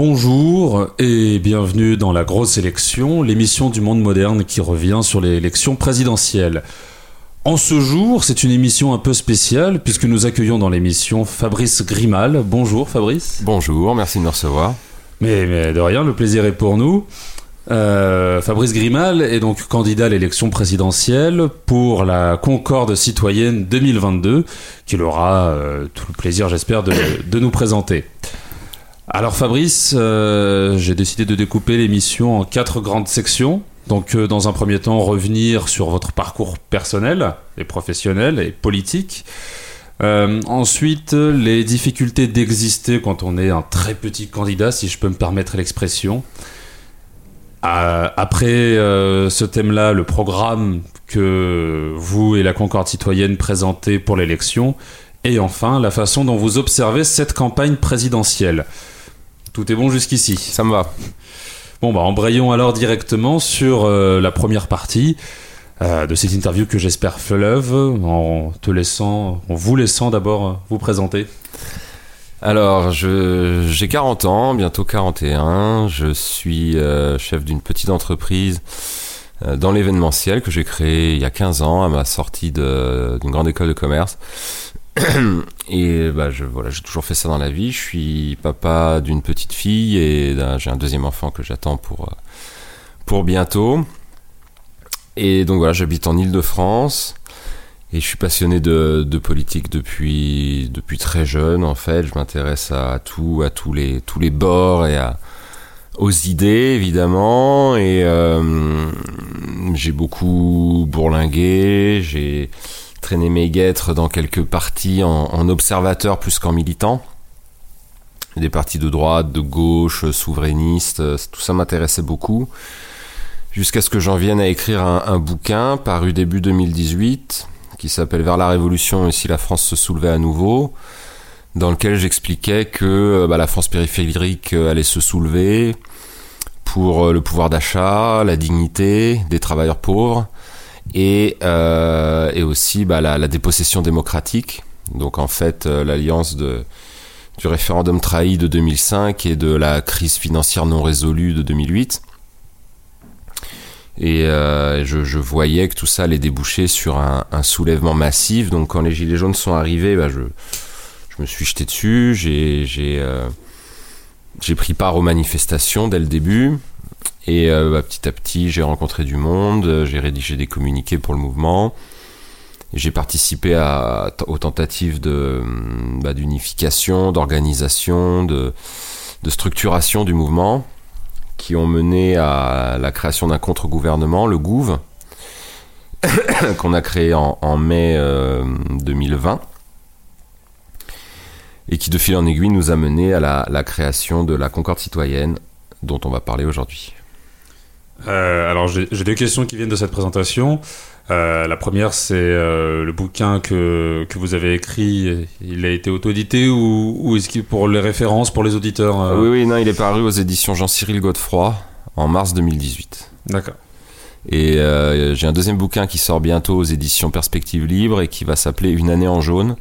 Bonjour et bienvenue dans la grosse élection, l'émission du monde moderne qui revient sur l'élection présidentielle. En ce jour, c'est une émission un peu spéciale puisque nous accueillons dans l'émission Fabrice Grimal. Bonjour Fabrice. Bonjour, merci de me recevoir. Mais, mais de rien, le plaisir est pour nous. Euh, Fabrice Grimal est donc candidat à l'élection présidentielle pour la Concorde citoyenne 2022, qu'il aura euh, tout le plaisir, j'espère, de, de, nous présenter. Alors Fabrice, euh, j'ai décidé de découper l'émission en quatre grandes sections. Donc euh, dans un premier temps, revenir sur votre parcours personnel et professionnel et politique. Euh, ensuite, les difficultés d'exister quand on est un très petit candidat, si je peux me permettre l'expression. Après ce thème-là, le programme que vous et la Concorde citoyenne présentez pour l'élection. Et enfin, la façon dont vous observez cette campagne présidentielle. Tout est bon jusqu'ici. Ça me va. Bon, bah, embrayons alors directement sur euh, la première partie euh, de cette interview que j'espère fleuve, en te laissant, en vous laissant d'abord vous présenter. Alors, j'ai 40 ans, bientôt 41. Je suis euh, chef d'une petite entreprise euh, dans l'événementiel que j'ai créé il y a 15 ans à ma sortie d'une grande école de commerce. Et bah, je, voilà, j'ai toujours fait ça dans la vie. Je suis papa d'une petite fille et j'ai un deuxième enfant que j'attends pour, euh, pour bientôt. Et donc voilà, j'habite en Ile-de-France. Et je suis passionné de, politique depuis, depuis très jeune, en fait. Je m'intéresse à tout, à tous les, tous les bords et à, aux idées, évidemment. Et euh, j'ai beaucoup bourlingué, j'ai traîné mes guêtres dans quelques partis en, observateur plus qu'en militant. Des partis de droite, de gauche, souverainistes, tout ça m'intéressait beaucoup. Jusqu'à ce que j'en vienne à écrire un, bouquin paru début 2018 qui s'appelle Vers la Révolution et si la France se soulevait à nouveau, dans lequel j'expliquais que bah, la France périphérique allait se soulever pour le pouvoir d'achat, la dignité des travailleurs pauvres et, euh, et aussi bah, la, dépossession démocratique. Donc en fait, l'alliance de du référendum trahi de 2005 et de la crise financière non résolue de 2008. Et euh, je, voyais que tout ça allait déboucher sur un, soulèvement massif. Donc quand les Gilets jaunes sont arrivés, bah, je, me suis jeté dessus. J'ai euh, pris part aux manifestations dès le début. Et euh, bah, petit à petit, j'ai rencontré du monde, j'ai rédigé des communiqués pour le mouvement. J'ai participé à, aux tentatives bah, d'unification, d'organisation, de, de structuration du mouvement qui ont mené à la création d'un contre-gouvernement, le GOUV, qu'on a créé en, mai euh, 2020 et qui de fil en aiguille nous a mené à la, la création de la Concorde citoyenne dont on va parler aujourd'hui. Euh, alors j'ai deux questions qui viennent de cette présentation. Euh, la première, c'est euh, le bouquin que, que vous avez écrit. Il a été auto-édité ou, ou est-ce qu'il pour les références pour les auditeurs. Oui, oui, non, il est paru aux éditions Jean-Cyril Godefroy en mars 2018. D'accord. Et j'ai un deuxième bouquin qui sort bientôt aux éditions Perspective Libre et qui va s'appeler Une année en jaune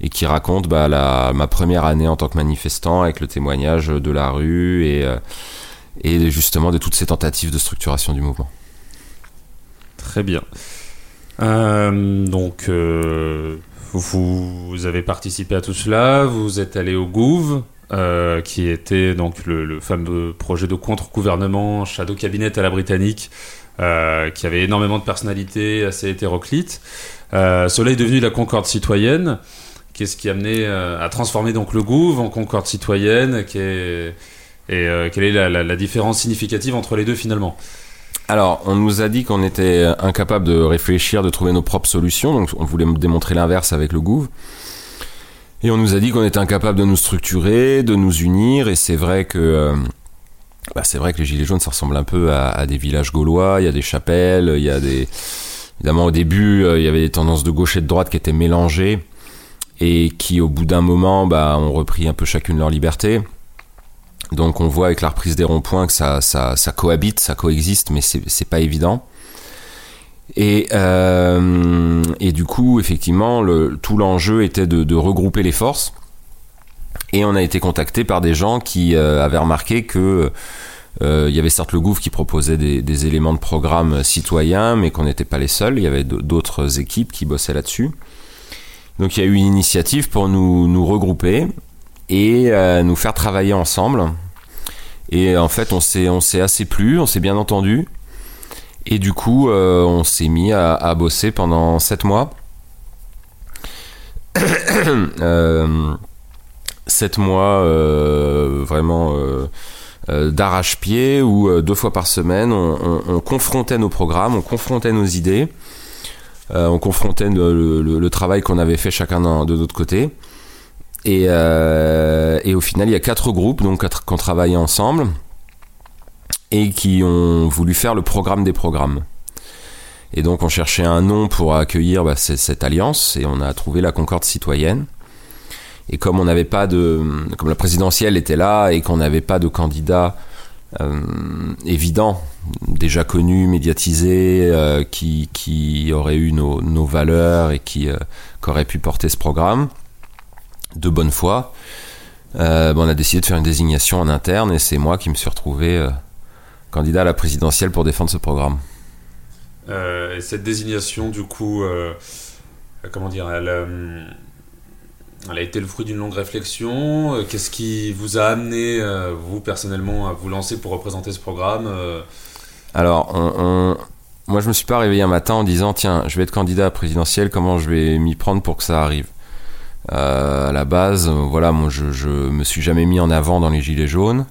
et qui raconte bah, la, ma première année en tant que manifestant avec le témoignage de la rue et, et justement de toutes ces tentatives de structuration du mouvement. Très bien. Euh, donc, euh, vous, avez participé à tout cela, vous êtes allé au Gouv, euh, qui était donc le, fameux projet de contre-gouvernement Shadow Cabinet à la britannique, qui avait énormément de personnalités assez hétéroclites. Cela est devenu la Concorde citoyenne. Qu'est-ce qui a amené à transformer donc le Gouv en Concorde citoyenne qui est, Et quelle est la, différence significative entre les deux finalement? Alors, on nous a dit qu'on était incapable de réfléchir, de trouver nos propres solutions, donc on voulait démontrer l'inverse avec le Gouv. Et on nous a dit qu'on était incapable de nous structurer, de nous unir, et c'est vrai que euh, bah c'est vrai que les Gilets jaunes, ça ressemble un peu à, à, des villages gaulois. Il y a des chapelles, il y a des évidemment au début, euh, il y avait des tendances de gauche et de droite qui étaient mélangées et qui, au bout d'un moment, bah, ont repris un peu chacune leur liberté. Donc on voit avec la reprise des ronds-points que ça, cohabite, ça coexiste, mais c'est pas évident. Et, euh, et du coup, effectivement, tout l'enjeu était de, regrouper les forces Et on a été contacté par des gens qui avaient remarqué que il y avait certes le Gouv qui proposait des, éléments de programme citoyens, mais qu'on n'était pas les seuls. Il y avait d'autres équipes qui bossaient là-dessus. Donc il y a eu une initiative pour nous regrouper et nous faire travailler ensemble. Et en fait, on s'est, on s'est assez plu, on s'est bien entendu. Et du coup, euh, on s'est mis à, bosser pendant 7 mois. euh, 7 mois euh, vraiment euh, d'arrache-pied où deux fois par semaine, on, confrontait nos programmes, on confrontait nos idées, on confrontait le, travail qu'on avait fait chacun de notre côté. Et, et, au final, il y a quatre groupes donc, qui ont travaillé ensemble et qui ont voulu faire le programme des programmes. Et donc on cherchait un nom pour accueillir bah, cette alliance et on a trouvé la Concorde citoyenne. Et comme on n'avait pas de, comme la présidentielle était là et qu'on n'avait pas de candidat euh, évident, déjà connu, médiatisé, euh, qui, qui aurait eu nos, nos valeurs et qui, euh, qui, aurait pu porter ce programme de bonne foi, bah, on a décidé de faire une désignation en interne et c'est moi qui me suis retrouvé candidat à la présidentielle pour défendre ce programme. Euh, et cette désignation, du coup, euh, comment dire, elle, euh, elle, a été le fruit d'une longue réflexion. Qu'est-ce qui vous a amené, vous personnellement, à vous lancer pour représenter ce programme Alors, on, moi, je me suis pas réveillé un matin en disant tiens, je vais être candidat à la présidentielle, comment je vais m'y prendre pour que ça arrive? À la base, voilà, moi, je, je me suis jamais mis en avant dans les gilets jaunes.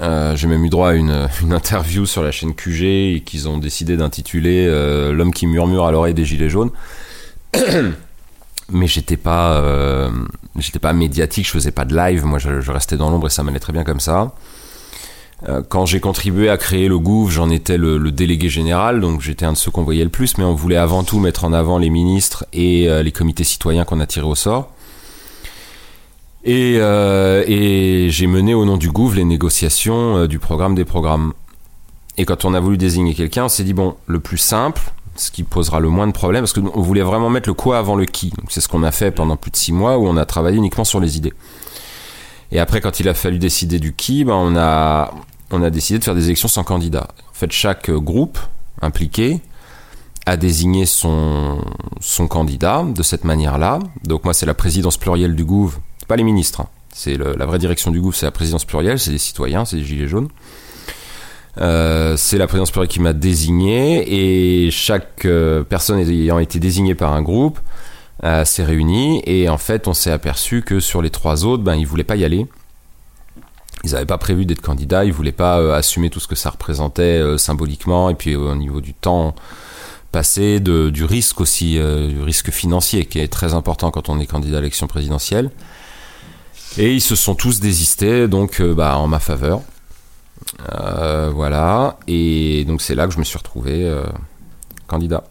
Euh, j'ai même eu droit à une, interview sur la chaîne QG qu'ils ont décidé d'intituler euh, L'homme qui murmure à l'oreille des gilets jaunes. Mais j'étais pas, euh, j'étais pas médiatique, je faisais pas de live, moi je, restais dans l'ombre et ça m'allait très bien comme ça. Quand j'ai contribué à créer le Gouv, j'en étais le, délégué général, donc j'étais un de ceux qu'on voyait le plus, mais on voulait avant tout mettre en avant les ministres et les comités citoyens qu'on a tirés au sort. Euh, et, j'ai mené au nom du Gouv les négociations euh, du programme des programmes. Et quand on a voulu désigner quelqu'un, on s'est dit, bon, le plus simple, ce qui posera le moins de problèmes, parce qu'on voulait vraiment mettre le quoi avant le qui. C'est ce qu'on a fait pendant plus de six mois où on a travaillé uniquement sur les idées. Et après, quand il a fallu décider du qui, ben on, a, on a décidé de faire des élections sans candidat. En fait, chaque groupe impliqué a désigné son, son candidat de cette manière-là. Donc moi, c'est la présidence plurielle du Gouv pas les ministres. Hein. C'est la vraie direction du gouvernement, c'est la présidence plurielle, c'est les citoyens, c'est les gilets jaunes. Euh, c'est la présidence plurielle qui m'a désigné et chaque euh, personne ayant été désignée par un groupe euh, s'est réunie et en fait on s'est aperçu que sur les trois autres, ben ils voulaient pas y aller. Ils n'avaient pas prévu d'être candidats, ils voulaient pas assumer tout ce que ça représentait symboliquement et puis au niveau du temps passé, du risque aussi, du risque financier qui est très important quand on est candidat à l'élection présidentielle. Et ils se sont tous désistés, donc euh, bah, en ma faveur. Euh, voilà. Et donc c'est là que je me suis retrouvé euh, candidat.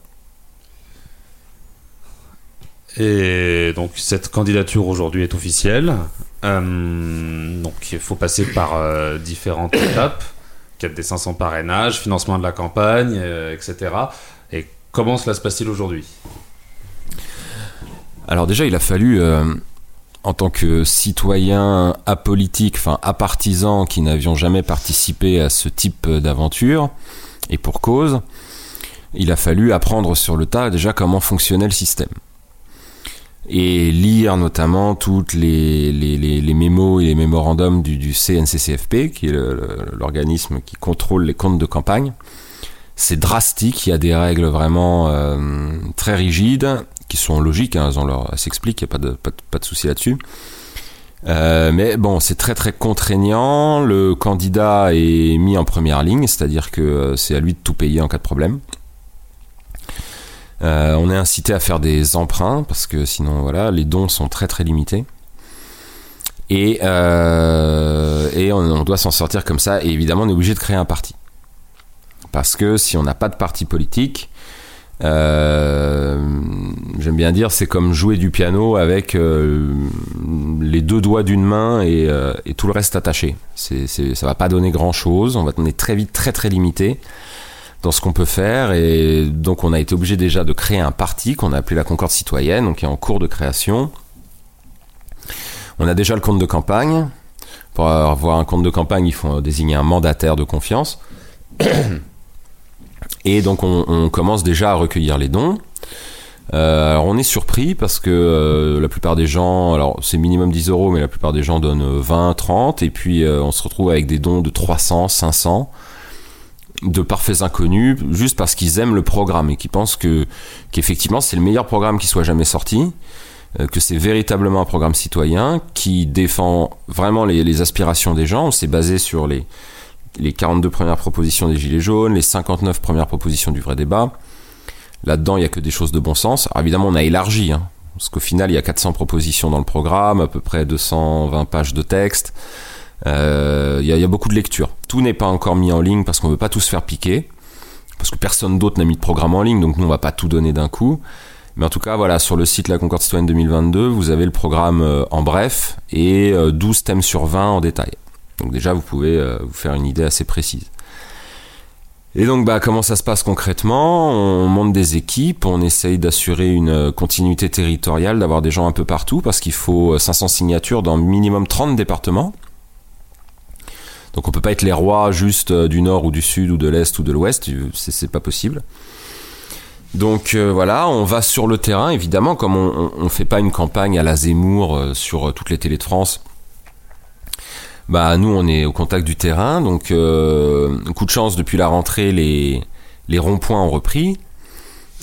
Et donc cette candidature aujourd'hui est officielle. donc il faut passer par différentes étapes. Quête des 500 parrainages, financement de la campagne, etc. Et comment cela se passe-t-il aujourd'hui? Alors déjà il a fallu en tant que citoyen apolitique, enfin apartisan, qui n'avions jamais participé à ce type d'aventure, et pour cause, il a fallu apprendre sur le tas déjà comment fonctionnait le système. Et lire notamment toutes les, les, mémos et les mémorandums du, CNCCFP, qui est l'organisme qui contrôle les comptes de campagne. C'est drastique, il y a des règles vraiment euh, très rigides qui sont logiques, hein, elles, leur, s'expliquent, il n'y a pas de, pas de, pas de souci là-dessus. Euh, mais bon, c'est très très contraignant. Le candidat est mis en première ligne, c'est-à-dire que euh, c'est à lui de tout payer en cas de problème. Euh, on est incité à faire des emprunts parce que sinon, voilà, les dons sont très très limités. Et, euh, et on, doit s'en sortir comme ça. Et évidemment, on est obligé de créer un parti. Parce que si on n'a pas de parti politique, euh, j'aime bien dire, c'est comme jouer du piano avec les deux doigts d'une main et, tout le reste attaché. C'est, c'est, ça va pas donner grand chose. On va on est très vite très très limité dans ce qu'on peut faire et donc on a été obligé déjà de créer un parti qu'on a appelé la Concorde citoyenne, donc qui est en cours de création. On a déjà le compte de campagne. Pour avoir un compte de campagne, il faut désigner un mandataire de confiance. Et donc on, commence déjà à recueillir les dons. Euh, alors on est surpris parce que euh, la plupart des gens, alors c'est minimum 10 euros, mais la plupart des gens donnent 20, 30, et puis euh, on se retrouve avec des dons de 300, 500 de parfaits inconnus juste parce qu'ils aiment le programme et qu'ils pensent que qu'effectivement c'est le meilleur programme qui soit jamais sorti que c'est véritablement un programme citoyen qui défend vraiment les, les aspirations des gens. On s'est basé sur les, les 42 premières propositions des Gilets jaunes, les 59 premières propositions du vrai débat. Là-dedans, il n'y a que des choses de bon sens. Alors évidemment, on a élargi, hein, parce qu'au final, il y a 400 propositions dans le programme, à peu près 220 pages de texte. Euh, il, y a, beaucoup de lectures. Tout n'est pas encore mis en ligne parce qu'on ne veut pas tout se faire piquer, parce que personne d'autre n'a mis de programme en ligne, donc nous, on va pas tout donner d'un coup. Mais en tout cas, voilà, sur le site La Concorde Citoyenne 2022, vous avez le programme euh, en bref et 12 euh, thèmes sur 20 en détail. Donc déjà, vous pouvez euh, vous faire une idée assez précise. Et donc, bah, comment ça se passe concrètement? On monte des équipes, on essaye d'assurer une euh, continuité territoriale, d'avoir des gens un peu partout, parce qu'il faut 500 euh, signatures dans minimum 30 départements. Donc on peut pas être les rois juste du nord ou du sud ou de l'est ou de l'ouest, c'est pas possible. Donc voilà, on va sur le terrain, évidemment, comme on ne fait pas une campagne à la Zemmour sur toutes les télés de France, bah nous on est au contact du terrain, donc euh, coup de chance depuis la rentrée les les ronds-points ont repris.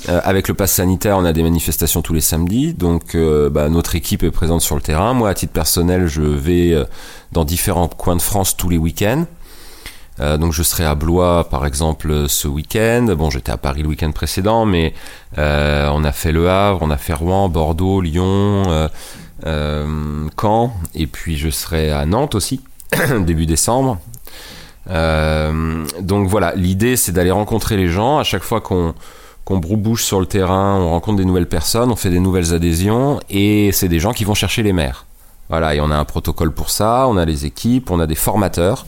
Euh, avec le pass sanitaire, on a des manifestations tous les samedis, donc euh, bah, notre équipe est présente sur le terrain. Moi, à titre personnel, je vais euh, dans différents coins de France tous les week-ends. donc je serai à Blois par exemple ce week-end. Bon, j'étais à Paris le week-end précédent, mais on a fait Le Havre, on a fait Rouen, Bordeaux, Lyon, Caen, et puis je serai à Nantes aussi. début décembre. Donc voilà, l'idée c'est d'aller rencontrer les gens. À chaque fois qu'on qu'on bouge sur le terrain, on rencontre des nouvelles personnes, on fait des nouvelles adhésions, et c'est des gens qui vont chercher les maires. Voilà, et on a un protocole pour ça, on a les équipes, on a des formateurs,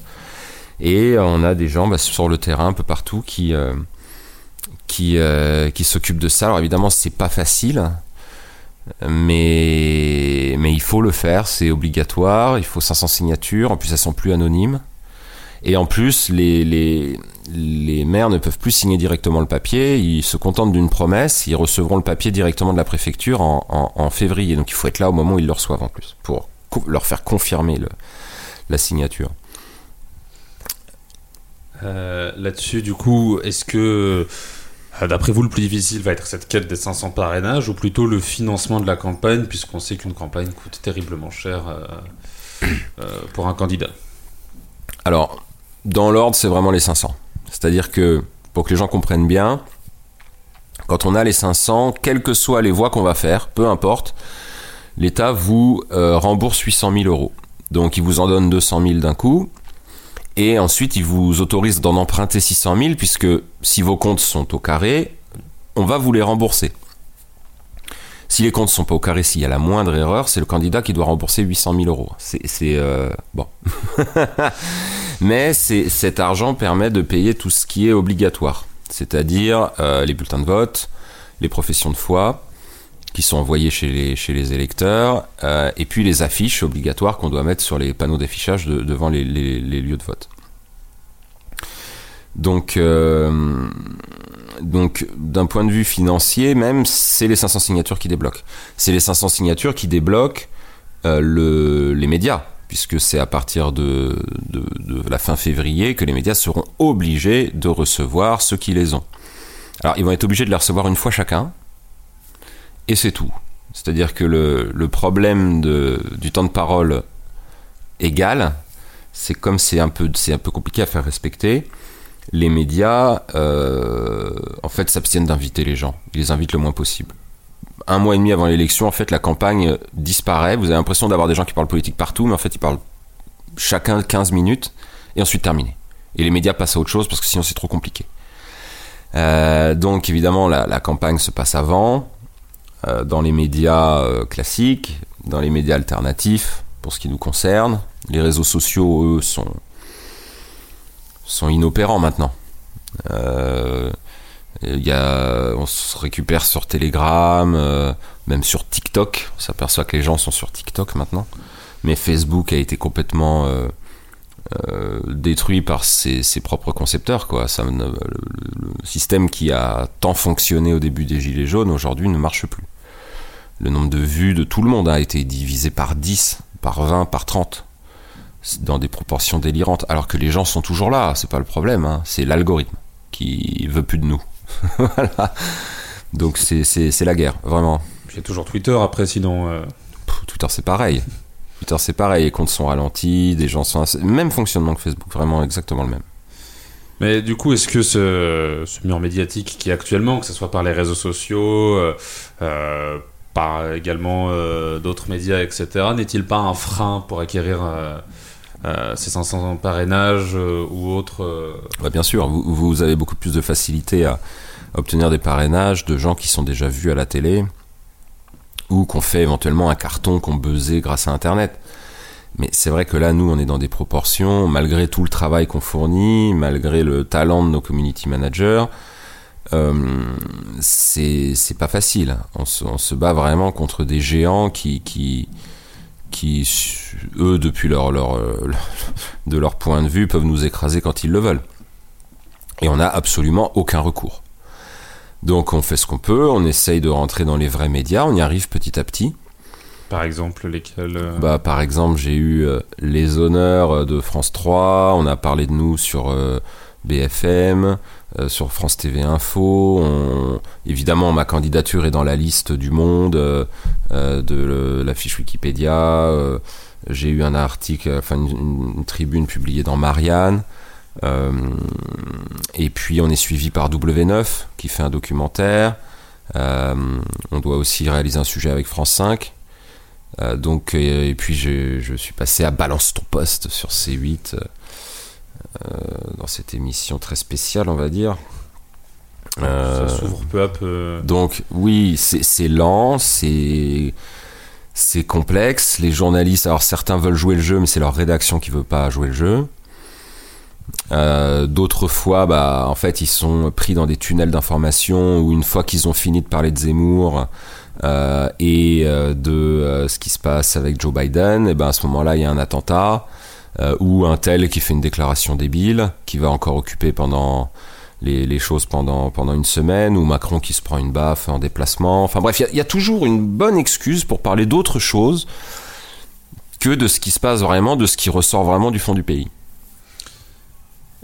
et on a des gens bah, sur le terrain un peu partout qui, euh, euh, qui s'occupent de ça. Alors évidemment, c'est pas facile, mais, mais il faut le faire, c'est obligatoire, il faut 500 signatures, en plus elles sont plus anonymes. Et en plus, les, les, les maires ne peuvent plus signer directement le papier, ils se contentent d'une promesse, ils recevront le papier directement de la préfecture en, en, février. Donc il faut être là au moment où ils le reçoivent en plus, pour leur faire confirmer le, la signature. Euh, là-dessus, du coup, est-ce que euh, d'après vous, le plus difficile va être cette quête des 500 parrainages ou plutôt le financement de la campagne, puisqu'on sait qu'une campagne coûte terriblement cher euh, euh, pour un candidat? Alors, dans l'ordre, c'est vraiment les 500. C'est-à-dire que, pour que les gens comprennent bien, quand on a les 500, quelles que soient les voies qu'on va faire, peu importe, l'État vous rembourse 800 000 euros. Donc il vous en donne 200 000 d'un coup, et ensuite, il vous autorise d'en emprunter 600 000, puisque si vos comptes sont au carré, on va vous les rembourser. Si les comptes sont pas au carré, s'il y a la moindre erreur, c'est le candidat qui doit rembourser 800 000 euros. C'est euh, bon, mais cet argent permet de payer tout ce qui est obligatoire, c'est-à-dire euh, les bulletins de vote, les professions de foi qui sont envoyées chez les, chez les électeurs, euh, et puis les affiches obligatoires qu'on doit mettre sur les panneaux d'affichage devant les, lieux de vote. Donc, euh, donc d'un point de vue financier, même, c'est les 500 signatures qui débloquent. C'est les 500 signatures qui débloquent euh, le, les médias, puisque c'est à partir de, la fin février que les médias seront obligés de recevoir ceux qui les ont. Alors, ils vont être obligés de les recevoir une fois chacun, et c'est tout. C'est-à-dire que le, problème du temps de parole égal, c'est comme c'est un, un peu compliqué à faire respecter, les médias, euh, en fait, s'abstiennent d'inviter les gens. Ils les invitent le moins possible. Un mois et demi avant l'élection, en fait, la campagne disparaît. Vous avez l'impression d'avoir des gens qui parlent politique partout, mais en fait, ils parlent chacun 15 minutes et ensuite terminé. Et les médias passent à autre chose parce que sinon c'est trop compliqué. Euh, donc évidemment, la, campagne se passe avant. Euh, dans les médias euh, classiques, dans les médias alternatifs, pour ce qui nous concerne. Les réseaux sociaux, eux, sont, sont inopérants maintenant. Euh, on se récupère sur Telegram, même sur TikTok. On s'aperçoit que les gens sont sur TikTok maintenant. mais Facebook a été complètement détruit par ses, propres concepteurs. Quoi. Ça, le, système qui a tant fonctionné au début des Gilets jaunes, aujourd'hui ne marche plus. Le nombre de vues de tout le monde a été divisé par 10, par 20, par 30 dans des proportions délirantes, alors que les gens sont toujours là, c'est pas le problème, hein. c'est l'algorithme qui veut plus de nous. voilà. Donc c'est la guerre, vraiment. J'ai toujours Twitter après, sinon. Euh. Twitter c'est pareil. Twitter c'est pareil, les comptes sont ralentis, des gens sont. Même fonctionnement que Facebook, vraiment exactement le même. Mais du coup, est-ce que ce, mur médiatique qui est actuellement, que ce soit par les réseaux sociaux, euh, euh, par également d'autres médias, etc., n'est-il pas un frein pour acquérir euh, ces 500 parrainages euh, ou autres euh, Bien sûr, vous, avez beaucoup plus de facilité à, obtenir des parrainages de gens qui sont déjà vus à la télé ou qu'on fait éventuellement un carton qu'on buzzé grâce à Internet. Mais c'est vrai que là, nous, on est dans des proportions, malgré tout le travail qu'on fournit, malgré le talent de nos community managers, c'est pas facile. On se, bat vraiment contre des géants qui, qui, eux, depuis leur, leur, euh, de leur point de vue, peuvent nous écraser quand ils le veulent. Et on n'a absolument aucun recours. Donc on fait ce qu'on peut, on essaye de rentrer dans les vrais médias, on y arrive petit à petit. Par exemple, lesquels euh bah, Par exemple, j'ai eu euh, les honneurs de France 3, on a parlé de nous sur BFM, euh, sur France TV Info. évidemment, ma candidature est dans la liste du Monde, euh, euh, de la fiche Wikipédia. J'ai eu un article, enfin une, tribune publiée dans Marianne. et puis on est suivi par W9 qui fait un documentaire. on doit aussi réaliser un sujet avec France 5. donc, et, puis je, suis passé à Balance ton poste sur C8 euh, dans cette émission très spéciale, on va dire. Ça euh, s'ouvre peu à peu. Donc oui, c'est lent, c'est c'est complexe. Les journalistes, alors certains veulent jouer le jeu, mais c'est leur rédaction qui veut pas jouer le jeu. Euh, d'autres fois, bah, en fait, ils sont pris dans des tunnels d'information où une fois qu'ils ont fini de parler de Zemmour et de ce qui se passe avec Joe Biden, et ben à ce moment-là, il y a un attentat. Euh, ou un tel qui fait une déclaration débile, qui va encore occuper pendant les, choses pendant, pendant une semaine, ou Macron qui se prend une baffe en déplacement. Enfin bref, il y, a toujours une bonne excuse pour parler d'autre chose que de ce qui se passe vraiment, de ce qui ressort vraiment du fond du pays.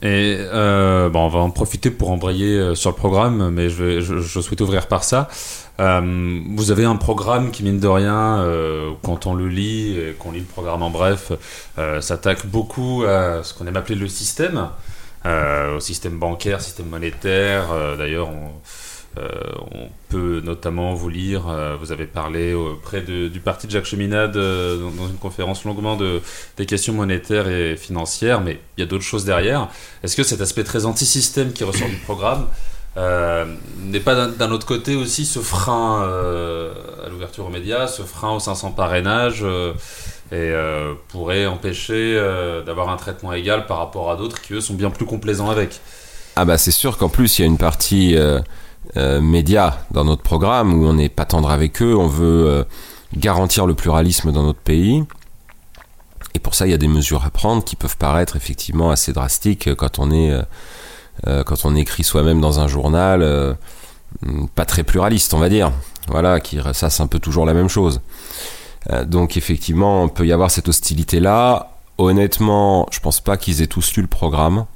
Et euh, bon, on va en profiter pour embrayer euh, sur le programme, mais je, je souhaite ouvrir par ça. Euh, vous avez un programme qui, mine de rien, euh, quand on le lit et qu'on lit le programme en bref, euh, s'attaque beaucoup à ce qu'on aime appeler le système, au système bancaire, système monétaire. D'ailleurs, on, on, peut notamment vous lire, vous avez parlé auprès de, du parti de Jacques Cheminade dans, une conférence longuement de, des questions monétaires et financières, mais il y a d'autres choses derrière. Est-ce que cet aspect très anti-système qui ressort du programme euh, n'est pas d'un autre côté aussi ce frein euh, à l'ouverture aux médias, ce frein aux 500 parrainages euh, et pourrait empêcher d'avoir un traitement égal par rapport à d'autres qui eux sont bien plus complaisants avec? Ah bah c'est sûr qu'en plus il y a une partie média dans notre programme où on n'est pas tendre avec eux, on veut garantir le pluralisme dans notre pays. Et pour ça, il y a des mesures à prendre qui peuvent paraître effectivement assez drastiques quand on est euh, quand on écrit soi-même dans un journal, euh, pas très pluraliste, on va dire. Voilà, qui ressasse un peu toujours la même chose. Euh, donc effectivement, on peut y avoir cette hostilité-là. Honnêtement, je pense pas qu'ils aient tous lu le programme.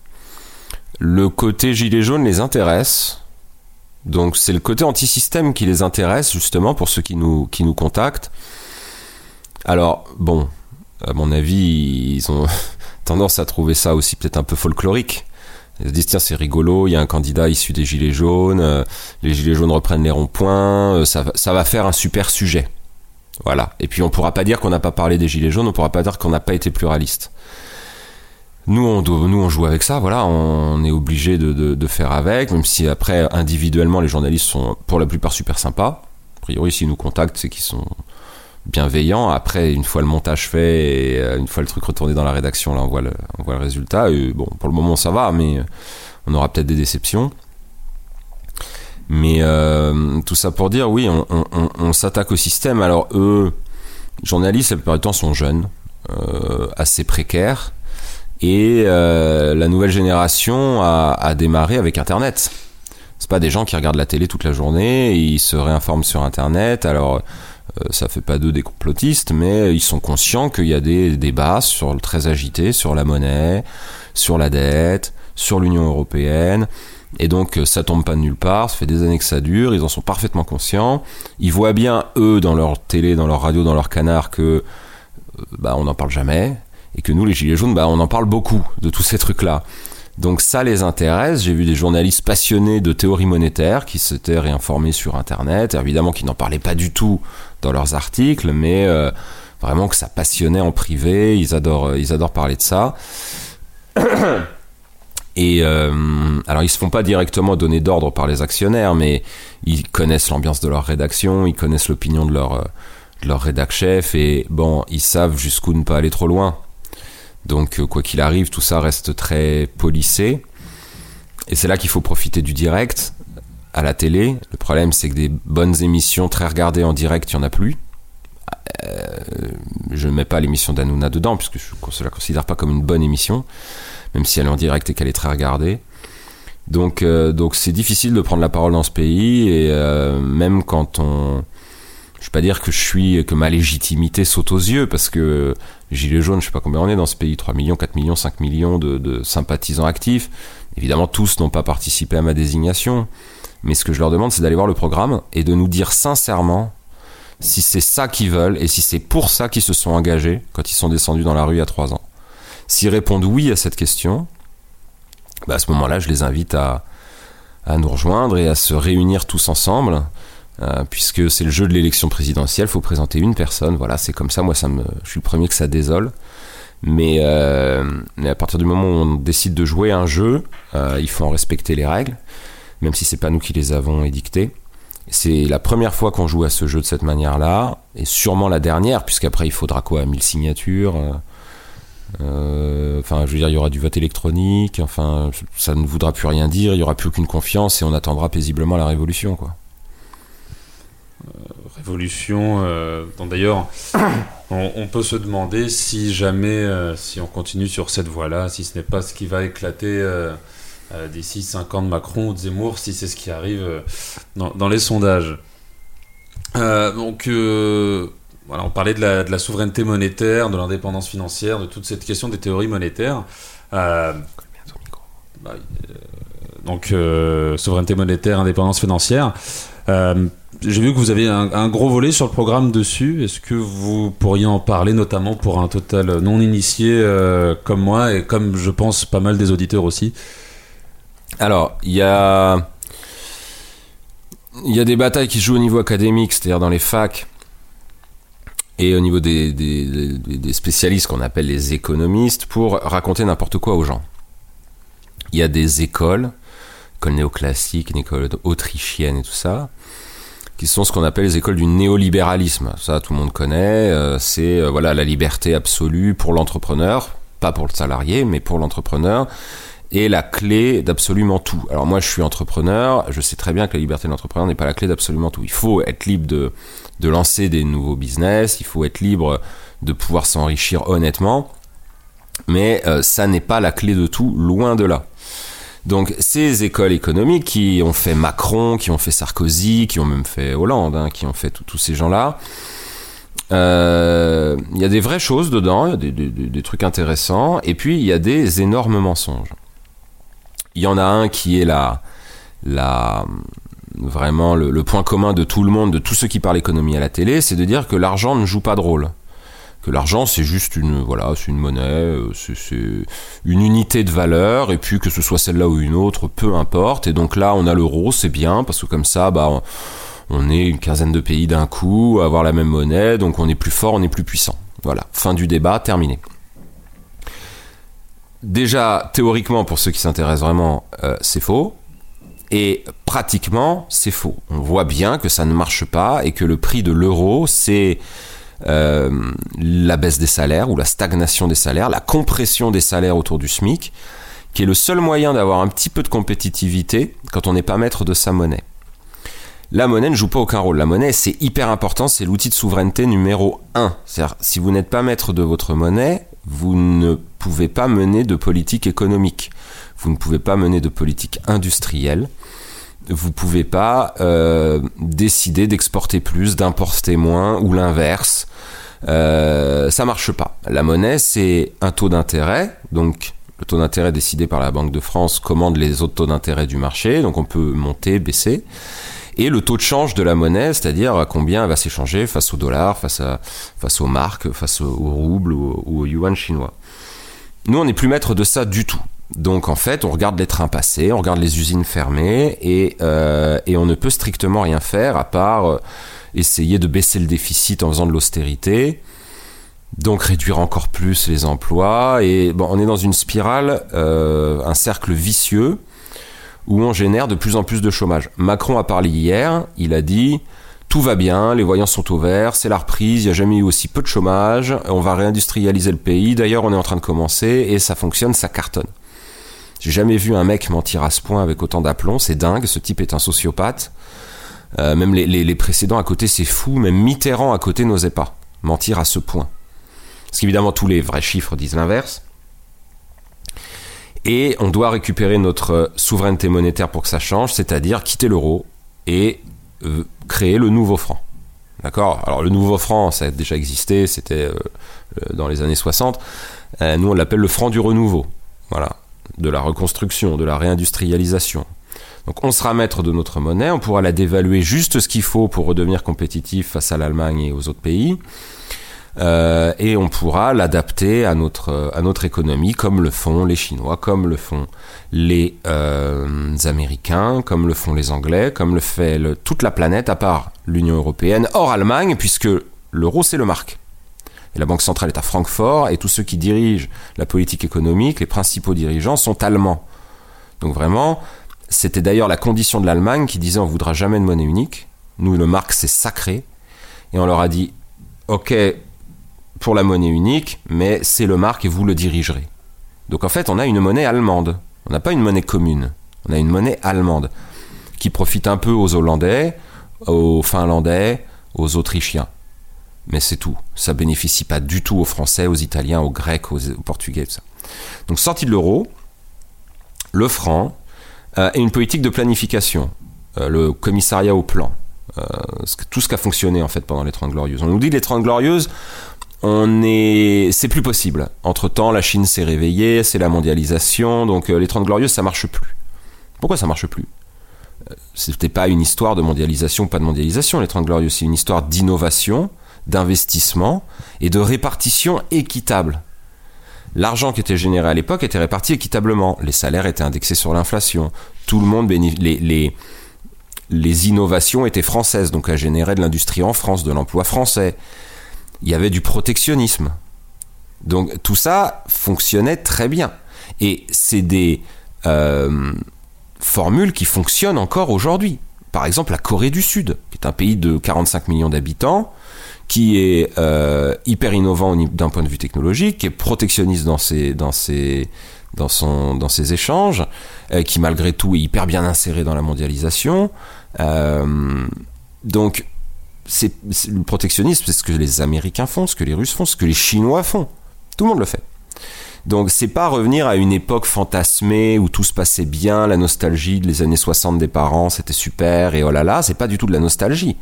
Le côté gilet jaune les intéresse. Donc c'est le côté anti-système qui les intéresse justement pour ceux qui nous, qui nous contactent. Alors bon, à mon avis, ils ont tendance à trouver ça aussi peut-être un peu folklorique. Ils se disent tiens c'est rigolo, il y a un candidat issu des Gilets jaunes, euh, les Gilets jaunes reprennent les ronds-points, euh, ça, ça, va faire un super sujet. Voilà. Et puis on pourra pas dire qu'on n'a pas parlé des Gilets jaunes, on pourra pas dire qu'on n'a pas été pluraliste. Nous on, joue avec ça, voilà, on est obligé de, faire avec, même si après individuellement les journalistes sont pour la plupart super sympas. A priori s'ils nous contactent c'est qu'ils sont bienveillant. Après, une fois le montage fait et euh, une fois le truc retourné dans la rédaction, là, on voit le, résultat. Bon, pour le moment, ça va, mais euh, on aura peut-être des déceptions. Mais euh, tout ça pour dire, oui, on, s'attaque au système. Alors, eux, journalistes, la plupart du temps, sont jeunes. assez précaire. Et la nouvelle génération a, démarré avec Internet c'est pas des gens qui regardent la télé toute la journée, ils se réinforment sur Internet. Alors, euh, ça fait pas d'eux des complotistes, mais ils sont conscients qu'il y a des débats sur, très agités sur la monnaie, sur la dette, sur l'Union européenne. Et donc ça tombe pas de nulle part, ça fait des années que ça dure, ils en sont parfaitement conscients. Ils voient bien, eux, dans leur télé, dans leur radio, dans leur canard, que euh, bah, on n'en parle jamais. Et que nous, les Gilets jaunes, bah, on en parle beaucoup de tous ces trucs-là. Donc ça les intéresse. J'ai vu des journalistes passionnés de théorie monétaire qui s'étaient réinformés sur Internet, évidemment qui n'en parlaient pas du tout dans leurs articles, mais euh, vraiment que ça passionnait en privé. Ils adorent, euh, ils adorent parler de ça. Et euh, alors ils se font pas directement donner d'ordre par les actionnaires, mais ils connaissent l'ambiance de leur rédaction, ils connaissent l'opinion de leur de leur rédac chef et bon, ils savent jusqu'où ne pas aller trop loin. Donc euh, quoi qu'il arrive, tout ça reste très polissé. Et c'est là qu'il faut profiter du direct à la télé. Le problème, c'est que des bonnes émissions très regardées en direct, il n'y en a plus. Euh, je ne mets pas l'émission d'Anouna dedans, puisque je ne la considère pas comme une bonne émission, même si elle est en direct et qu'elle est très regardée. Donc, euh, donc c'est difficile de prendre la parole dans ce pays, et même quand on, je vais pas dire que ma légitimité saute aux yeux parce que Gilets jaunes, je sais pas combien on est dans ce pays, 3 millions, 4 millions, 5 millions de, sympathisants actifs. Évidemment, tous n'ont pas participé à ma désignation, mais ce que je leur demande, c'est d'aller voir le programme et de nous dire sincèrement si c'est ça qu'ils veulent et si c'est pour ça qu'ils se sont engagés quand ils sont descendus dans la rue il y a 3 ans. S'ils répondent oui à cette question, bah à ce moment-là, je les invite à nous rejoindre et à se réunir tous ensemble euh, puisque c'est le jeu de l'élection présidentielle, faut présenter une personne, voilà, c'est comme ça, moi ça me, je suis le premier que ça désole. Mais, euh, à partir du moment où on décide de jouer un jeu, euh, il faut en respecter les règles, même si c'est pas nous qui les avons édictées. C'est la première fois qu'on joue à ce jeu de cette manière-là, et sûrement la dernière, puisqu'après il faudra quoi? 1000 signatures Enfin, je veux dire, il y aura du vote électronique, enfin, ça ne voudra plus rien dire, il y aura plus aucune confiance, et on attendra paisiblement la révolution, quoi. Euh, révolution. Euh, D'ailleurs, on, peut se demander si jamais, euh, si on continue sur cette voie-là, si ce n'est pas ce qui va éclater d'ici 5 ans de Macron ou de Zemmour, si c'est ce qui arrive dans, les sondages. donc, voilà, on parlait de la, souveraineté monétaire, de l'indépendance financière, de toute cette question des théories monétaires. Bah, donc, souveraineté monétaire, indépendance financière. J'ai vu que vous avez un, gros volet sur le programme dessus. Est-ce que vous pourriez en parler, notamment pour un total non initié euh, comme moi et comme je pense pas mal des auditeurs aussi? Alors, il y a. Il y a des batailles qui jouent au niveau académique, c'est-à-dire dans les facs et au niveau des, des spécialistes qu'on appelle les économistes pour raconter n'importe quoi aux gens. Il y a des écoles, école néoclassique, une école autrichienne et tout ça, qui sont ce qu'on appelle les écoles du néolibéralisme. Ça, tout le monde connaît. Euh, c'est euh, voilà la liberté absolue pour l'entrepreneur, pas pour le salarié, mais pour l'entrepreneur, et la clé d'absolument tout. Alors moi, je suis entrepreneur. Je sais très bien que la liberté de l'entrepreneur n'est pas la clé d'absolument tout. Il faut être libre de lancer des nouveaux business. Il faut être libre de pouvoir s'enrichir honnêtement. Mais euh, ça n'est pas la clé de tout, loin de là. Donc ces écoles économiques qui ont fait Macron, qui ont fait Sarkozy, qui ont même fait Hollande, hein, qui ont fait tous ces gens-là, euh, il y a des vraies choses dedans, des, des, trucs intéressants, et puis il y a des énormes mensonges. Il y en a un qui est la, vraiment le, point commun de tout le monde, de tous ceux qui parlent économie à la télé, c'est de dire que l'argent ne joue pas de rôle l'argent c'est juste une voilà c'est une monnaie euh, c'est une unité de valeur et puis que ce soit celle-là ou une autre peu importe. Et donc là on a l'euro c'est bien parce que comme ça bah on est une quinzaine de pays d'un coup avoir la même monnaie donc on est plus fort on est plus puissant. Voilà fin du débat terminé. Déjà théoriquement pour ceux qui s'intéressent vraiment euh, c'est faux et pratiquement c'est faux. On voit bien que ça ne marche pas et que le prix de l'euro c'est euh, la baisse des salaires ou la stagnation des salaires, la compression des salaires autour du SMIC, qui est le seul moyen d'avoir un petit peu de compétitivité quand on n'est pas maître de sa monnaie. La monnaie ne joue pas aucun rôle. La monnaie, c'est hyper important, c'est l'outil de souveraineté numéro un. C'est-à-dire, si vous n'êtes pas maître de votre monnaie, vous ne pouvez pas mener de politique économique. Vous ne pouvez pas mener de politique industrielle. Vous pouvez pas euh, décider d'exporter plus, d'importer moins ou l'inverse. Euh, ça marche pas. La monnaie, c'est un taux d'intérêt, donc le taux d'intérêt décidé par la Banque de France commande les autres taux d'intérêt du marché, donc on peut monter, baisser. Et le taux de change de la monnaie, c'est-à-dire combien elle va s'échanger face au dollar, face, à, face aux marques, face au, rouble ou, au yuan chinois. Nous, on n'est plus maître de ça du tout. Donc en fait, on regarde les trains passer, on regarde les usines fermées et, euh, on ne peut strictement rien faire à part euh, essayer de baisser le déficit en faisant de l'austérité, donc réduire encore plus les emplois et on est dans une spirale, euh, un cercle vicieux où on génère de plus en plus de chômage. Macron a parlé hier, il a dit tout va bien, les voyants sont au vert, c'est la reprise, il n'y a jamais eu aussi peu de chômage, on va réindustrialiser le pays, d'ailleurs on est en train de commencer et ça fonctionne, ça cartonne. J'ai jamais vu un mec mentir à ce point avec autant d'aplomb, c'est dingue, ce type est un sociopathe. Euh, même les, précédents à côté, c'est fou, même Mitterrand à côté n'osait pas mentir à ce point. Parce qu'évidemment, tous les vrais chiffres disent l'inverse. Et on doit récupérer notre souveraineté monétaire pour que ça change, c'est-à-dire quitter l'euro et euh, créer le nouveau franc. D'accord? Alors le nouveau franc, ça a déjà existé, c'était euh, dans les années 60. nous, on l'appelle le franc du renouveau. Voilà. De la reconstruction, de la réindustrialisation. Donc on sera maître de notre monnaie, on pourra la dévaluer juste ce qu'il faut pour redevenir compétitif face à l'Allemagne et aux autres pays. Euh, et on pourra l'adapter à notre, à économie comme le font les Chinois, comme le font les euh, Américains, comme le font les Anglais, comme le fait toute la planète à part l'Union Européenne, hors Allemagne, puisque l'euro c'est le marque. La Banque centrale est à Francfort, et tous ceux qui dirigent la politique économique, les principaux dirigeants, sont allemands. Donc vraiment, c'était d'ailleurs la condition de l'Allemagne qui disait on voudra jamais de monnaie unique. Nous, le marque, c'est sacré. Et on leur a dit, ok, pour la monnaie unique, mais c'est le marque et vous le dirigerez. Donc en fait, on a une monnaie allemande. On n'a pas une monnaie commune. On a une monnaie allemande qui profite un peu aux Hollandais, aux Finlandais, aux Autrichiens. Mais c'est tout. Ça bénéficie pas du tout aux Français, aux Italiens, aux Grecs, aux, Portugais. Donc sortie de l'euro, le franc euh, et une politique de planification, euh, le commissariat au plan. Euh, tout ce qui a fonctionné en fait pendant les 30 glorieuses. On nous dit les 30 glorieuses, on est, c'est plus possible. Entre temps, la Chine s'est réveillée, c'est la mondialisation, donc euh, les 30 glorieuses, ça marche plus. Pourquoi ça marche plus? Euh, C'était pas une histoire de mondialisation, pas de mondialisation. Les 30 glorieuses, c'est une histoire d'innovation, d'investissement et de répartition équitable. L'argent qui était généré à l'époque était réparti équitablement. Les salaires étaient indexés sur l'inflation. Tout le monde les, les innovations étaient françaises, donc elles généraient de l'industrie en France, de l'emploi français il y avait du protectionnisme. Donc tout ça fonctionnait très bien. Et c'est des euh, formules qui fonctionnent encore aujourd'hui. Par exemple, la Corée du Sud, qui est un pays de 45 millions d'habitants, qui est euh, hyper innovant d'un point de vue technologique, qui est protectionniste dans ses, dans ses, dans son, dans ses échanges, euh, qui malgré tout est hyper bien inséré dans la mondialisation. donc c'est le protectionnisme, c'est ce que les Américains font, ce que les Russes font, ce que les Chinois font. Tout le monde le fait. Donc c'est pas revenir à une époque fantasmée où tout se passait bien, la nostalgie des années 60 des parents, c'était super et oh là là, c'est pas du tout de la nostalgie.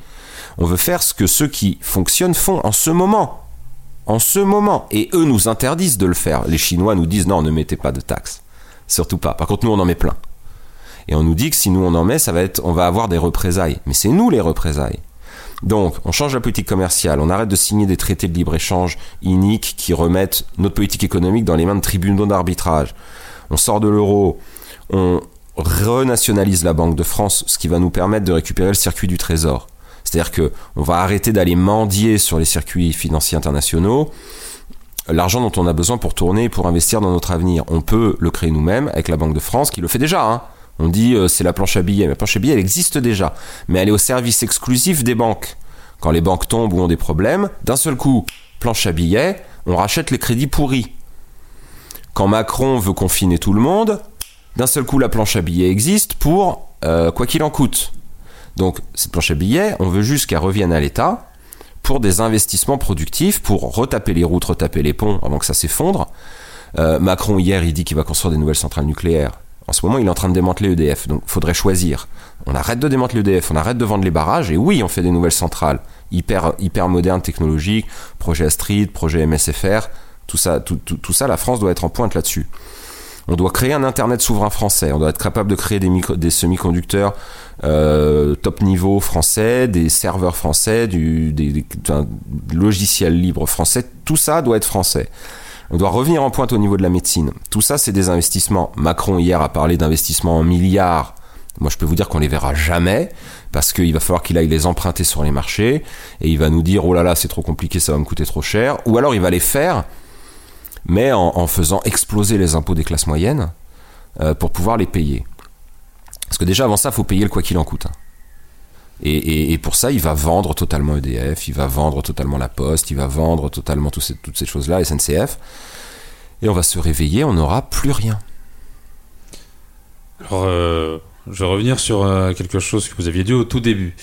On veut faire ce que ceux qui fonctionnent font en ce moment. En ce moment. Et eux nous interdisent de le faire. Les Chinois nous disent non, ne mettez pas de taxes. Surtout pas. Par contre, nous on en met plein. Et on nous dit que si nous on en met, ça va être, on va avoir des représailles. Mais c'est nous les représailles. Donc, on change la politique commerciale, on arrête de signer des traités de libre-échange iniques qui remettent notre politique économique dans les mains de tribunaux d'arbitrage. On sort de l'euro, on renationalise la Banque de France, ce qui va nous permettre de récupérer le circuit du trésor. C'est-à-dire que on va arrêter d'aller mendier sur les circuits financiers internationaux l'argent dont on a besoin pour tourner, pour investir dans notre avenir. On peut le créer nous-mêmes avec la Banque de France, qui le fait déjà. Hein. On dit euh, c'est la planche à billets, mais la planche à billets elle existe déjà, mais elle est au service exclusif des banques. Quand les banques tombent ou ont des problèmes, d'un seul coup, planche à billets, on rachète les crédits pourris. Quand Macron veut confiner tout le monde, d'un seul coup la planche à billets existe pour euh, quoi qu'il en coûte. Donc, cette planche à billets, on veut juste qu'elle revienne à l'État pour des investissements productifs, pour retaper les routes, retaper les ponts avant que ça s'effondre. Euh, Macron, hier, il dit qu'il va construire des nouvelles centrales nucléaires. En ce moment, il est en train de démanteler EDF. Donc, faudrait choisir. On arrête de démanteler EDF, on arrête de vendre les barrages, et oui, on fait des nouvelles centrales hyper, hyper modernes, technologiques, projet Astrid, projet MSFR. Tout ça, tout ça, la France doit être en pointe là-dessus. On doit créer un Internet souverain français. On doit être capable de créer des, semi-conducteurs euh, top niveau français, des serveurs français, du, des, logiciels libres français. Tout ça doit être français. On doit revenir en pointe au niveau de la médecine. Tout ça, c'est des investissements. Macron, hier, a parlé d'investissements en milliards. Moi, je peux vous dire qu'on les verra jamais, parce qu'il va falloir qu'il aille les emprunter sur les marchés, et il va nous dire, oh là là, c'est trop compliqué, ça va me coûter trop cher. Ou alors, il va les faire, mais en, faisant exploser les impôts des classes moyennes euh, pour pouvoir les payer. Parce que déjà avant ça, il faut payer le quoi qu'il en coûte. Hein. Et, pour ça, il va vendre totalement EDF, il va vendre totalement la Poste, il va vendre totalement toutes ces, choses-là, SNCF. Et on va se réveiller, on n'aura plus rien. Alors, euh, je vais revenir sur euh, quelque chose que vous aviez dit au tout début,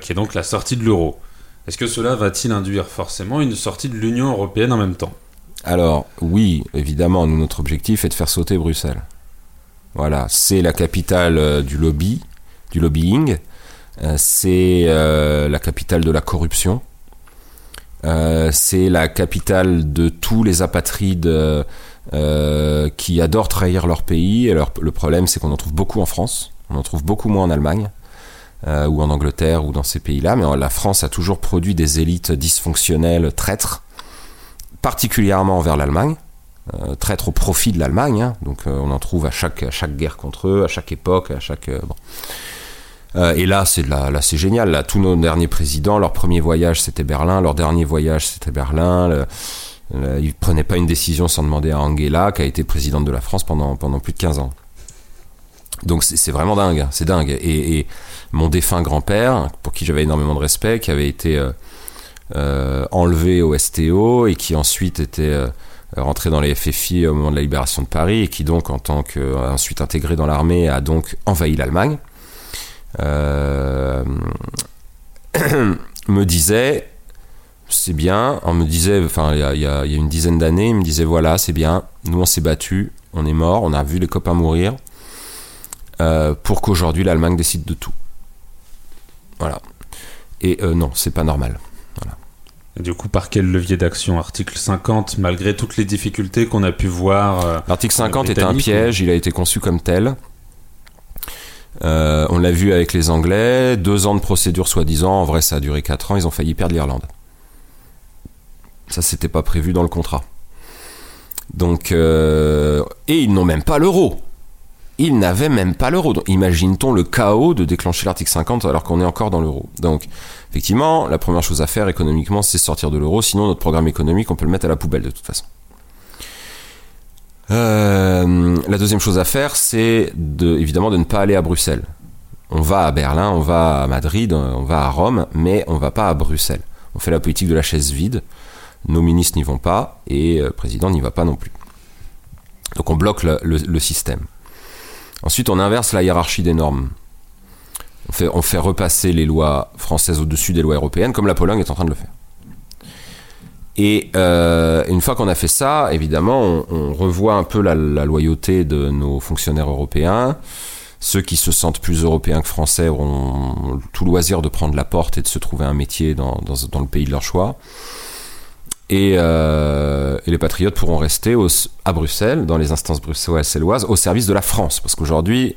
qui est donc la sortie de l'euro. Est-ce que cela va-t-il induire forcément une sortie de l'Union européenne en même temps? Alors, oui, évidemment, notre objectif est de faire sauter Bruxelles. Voilà, c'est la capitale euh, du lobby, du lobbying, euh, c'est euh, la capitale de la corruption, c'est la capitale de tous les apatrides qui adorent trahir leur pays. Le problème, c'est qu'on en trouve beaucoup en France, on en trouve beaucoup moins en Allemagne. ou en Angleterre ou dans ces pays-là, mais la France a toujours produit des élites dysfonctionnelles traîtres particulièrement envers l'Allemagne, euh, traître au profit de l'Allemagne. Hein. donc euh, on en trouve à chaque, chaque guerre contre eux, à chaque époque, à chaque. Euh, et là, c'est là, c'est génial. Là, tous nos derniers présidents, leur premier voyage c'était Berlin, leur dernier voyage c'était Berlin. ils prenaient pas une décision sans demander à Angela, qui a été présidente de la France pendant pendant plus de 15 ans. Donc c'est vraiment dingue, hein. c'est dingue. Et, mon défunt grand-père, pour qui j'avais énormément de respect, qui avait été euh, enlevé au STO et qui ensuite était euh, rentré dans les FFI au moment de la libération de Paris et qui donc en tant que euh, ensuite intégré dans l'armée a donc envahi l'Allemagne. Me disait c'est bien on me disait enfin il y a, une dizaine d'années il me disait voilà c'est bien nous on s'est battu on est mort on a vu les copains mourir pour qu'aujourd'hui l'Allemagne décide de tout. Voilà. Et non c'est pas normal du coup, par quel levier d'action? Article 50, malgré toutes les difficultés qu'on a pu voir. Euh, L'article 50 est un piège, il a été conçu comme tel. Euh, on l'a vu avec les Anglais, deux ans de procédure soi-disant, en vrai ça a duré quatre ans, ils ont failli perdre l'Irlande. Ça, c'était pas prévu dans le contrat. Donc, euh, et ils n'ont même pas l'euro. Ils n'avaient même pas l'euro. Imagine-t-on le chaos de déclencher l'article 50 alors qu'on est encore dans l'euro. Donc, effectivement, la première chose à faire économiquement, c'est sortir de l'euro. Sinon, notre programme économique, on peut le mettre à la poubelle de toute façon. Euh, la deuxième chose à faire, c'est de, évidemment de ne pas aller à Bruxelles. On va à Berlin, on va à Madrid, on va à Rome, mais on ne va pas à Bruxelles. On fait la politique de la chaise vide. Nos ministres n'y vont pas et le président n'y va pas non plus. Donc on bloque le système. Ensuite, on inverse la hiérarchie des normes. On fait, repasser les lois françaises au-dessus des lois européennes, comme la Pologne est en train de le faire. Et euh, une fois qu'on a fait ça, évidemment, on, revoit un peu la, loyauté de nos fonctionnaires européens. Ceux qui se sentent plus européens que français auront tout loisir de prendre la porte et de se trouver un métier dans le pays de leur choix. Euh, et, les patriotes pourront rester à Bruxelles, dans les instances bruxelloises, au service de la France. Parce qu'aujourd'hui,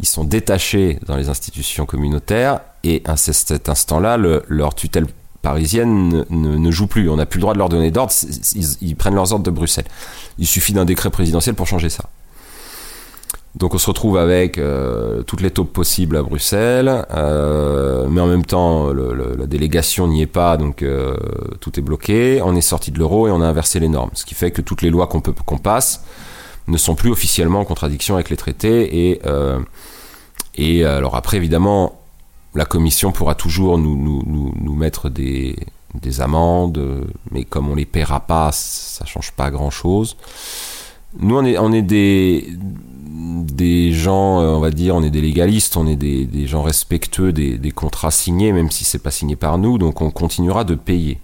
ils sont détachés dans les institutions communautaires et à cet instant-là, leur tutelle parisienne ne, joue plus. On n'a plus le droit de leur donner d'ordre, ils prennent leurs ordres de Bruxelles. Il suffit d'un décret présidentiel pour changer ça. Donc on se retrouve avec euh, toutes les taupes possibles à Bruxelles, euh, mais en même temps la délégation n'y est pas, donc euh, tout est bloqué. On est sorti de l'euro et on a inversé les normes, ce qui fait que toutes les lois qu'on peut qu'on passe ne sont plus officiellement en contradiction avec les traités. Et, alors après évidemment, la Commission pourra toujours nous, mettre des, des amendes, mais comme on les paiera pas, ça change pas grand chose. Nous, on est des, des gens, on va dire, on est des légalistes, on est des, gens respectueux des, contrats signés, même si c'est pas signé par nous, donc on continuera de payer.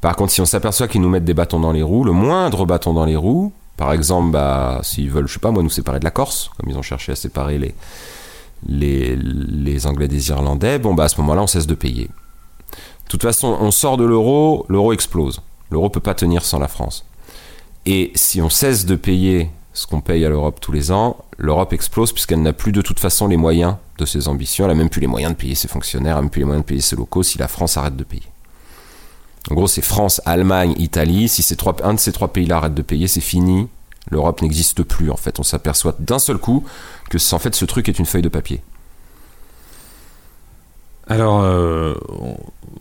Par contre, si on s'aperçoit qu'ils nous mettent des bâtons dans les roues, le moindre bâton dans les roues, par exemple, bah, s'ils veulent, je sais pas moi, nous séparer de la Corse, comme ils ont cherché à séparer les, les, les Anglais des Irlandais, bon bah à ce moment-là, on cesse de payer. De toute façon, on sort de l'euro, l'euro explose. L'euro peut pas tenir sans la France. Et si on cesse de payer ce qu'on paye à l'Europe tous les ans, l'Europe explose puisqu'elle n'a plus de toute façon les moyens de ses ambitions, elle n'a même plus les moyens de payer ses fonctionnaires, elle n'a même plus les moyens de payer ses locaux si la France arrête de payer. En gros, c'est France, Allemagne, Italie. Si un de ces trois pays-là arrête de payer, c'est fini. L'Europe n'existe plus. En fait, on s'aperçoit d'un seul coup que en fait ce truc est une feuille de papier. Alors, euh,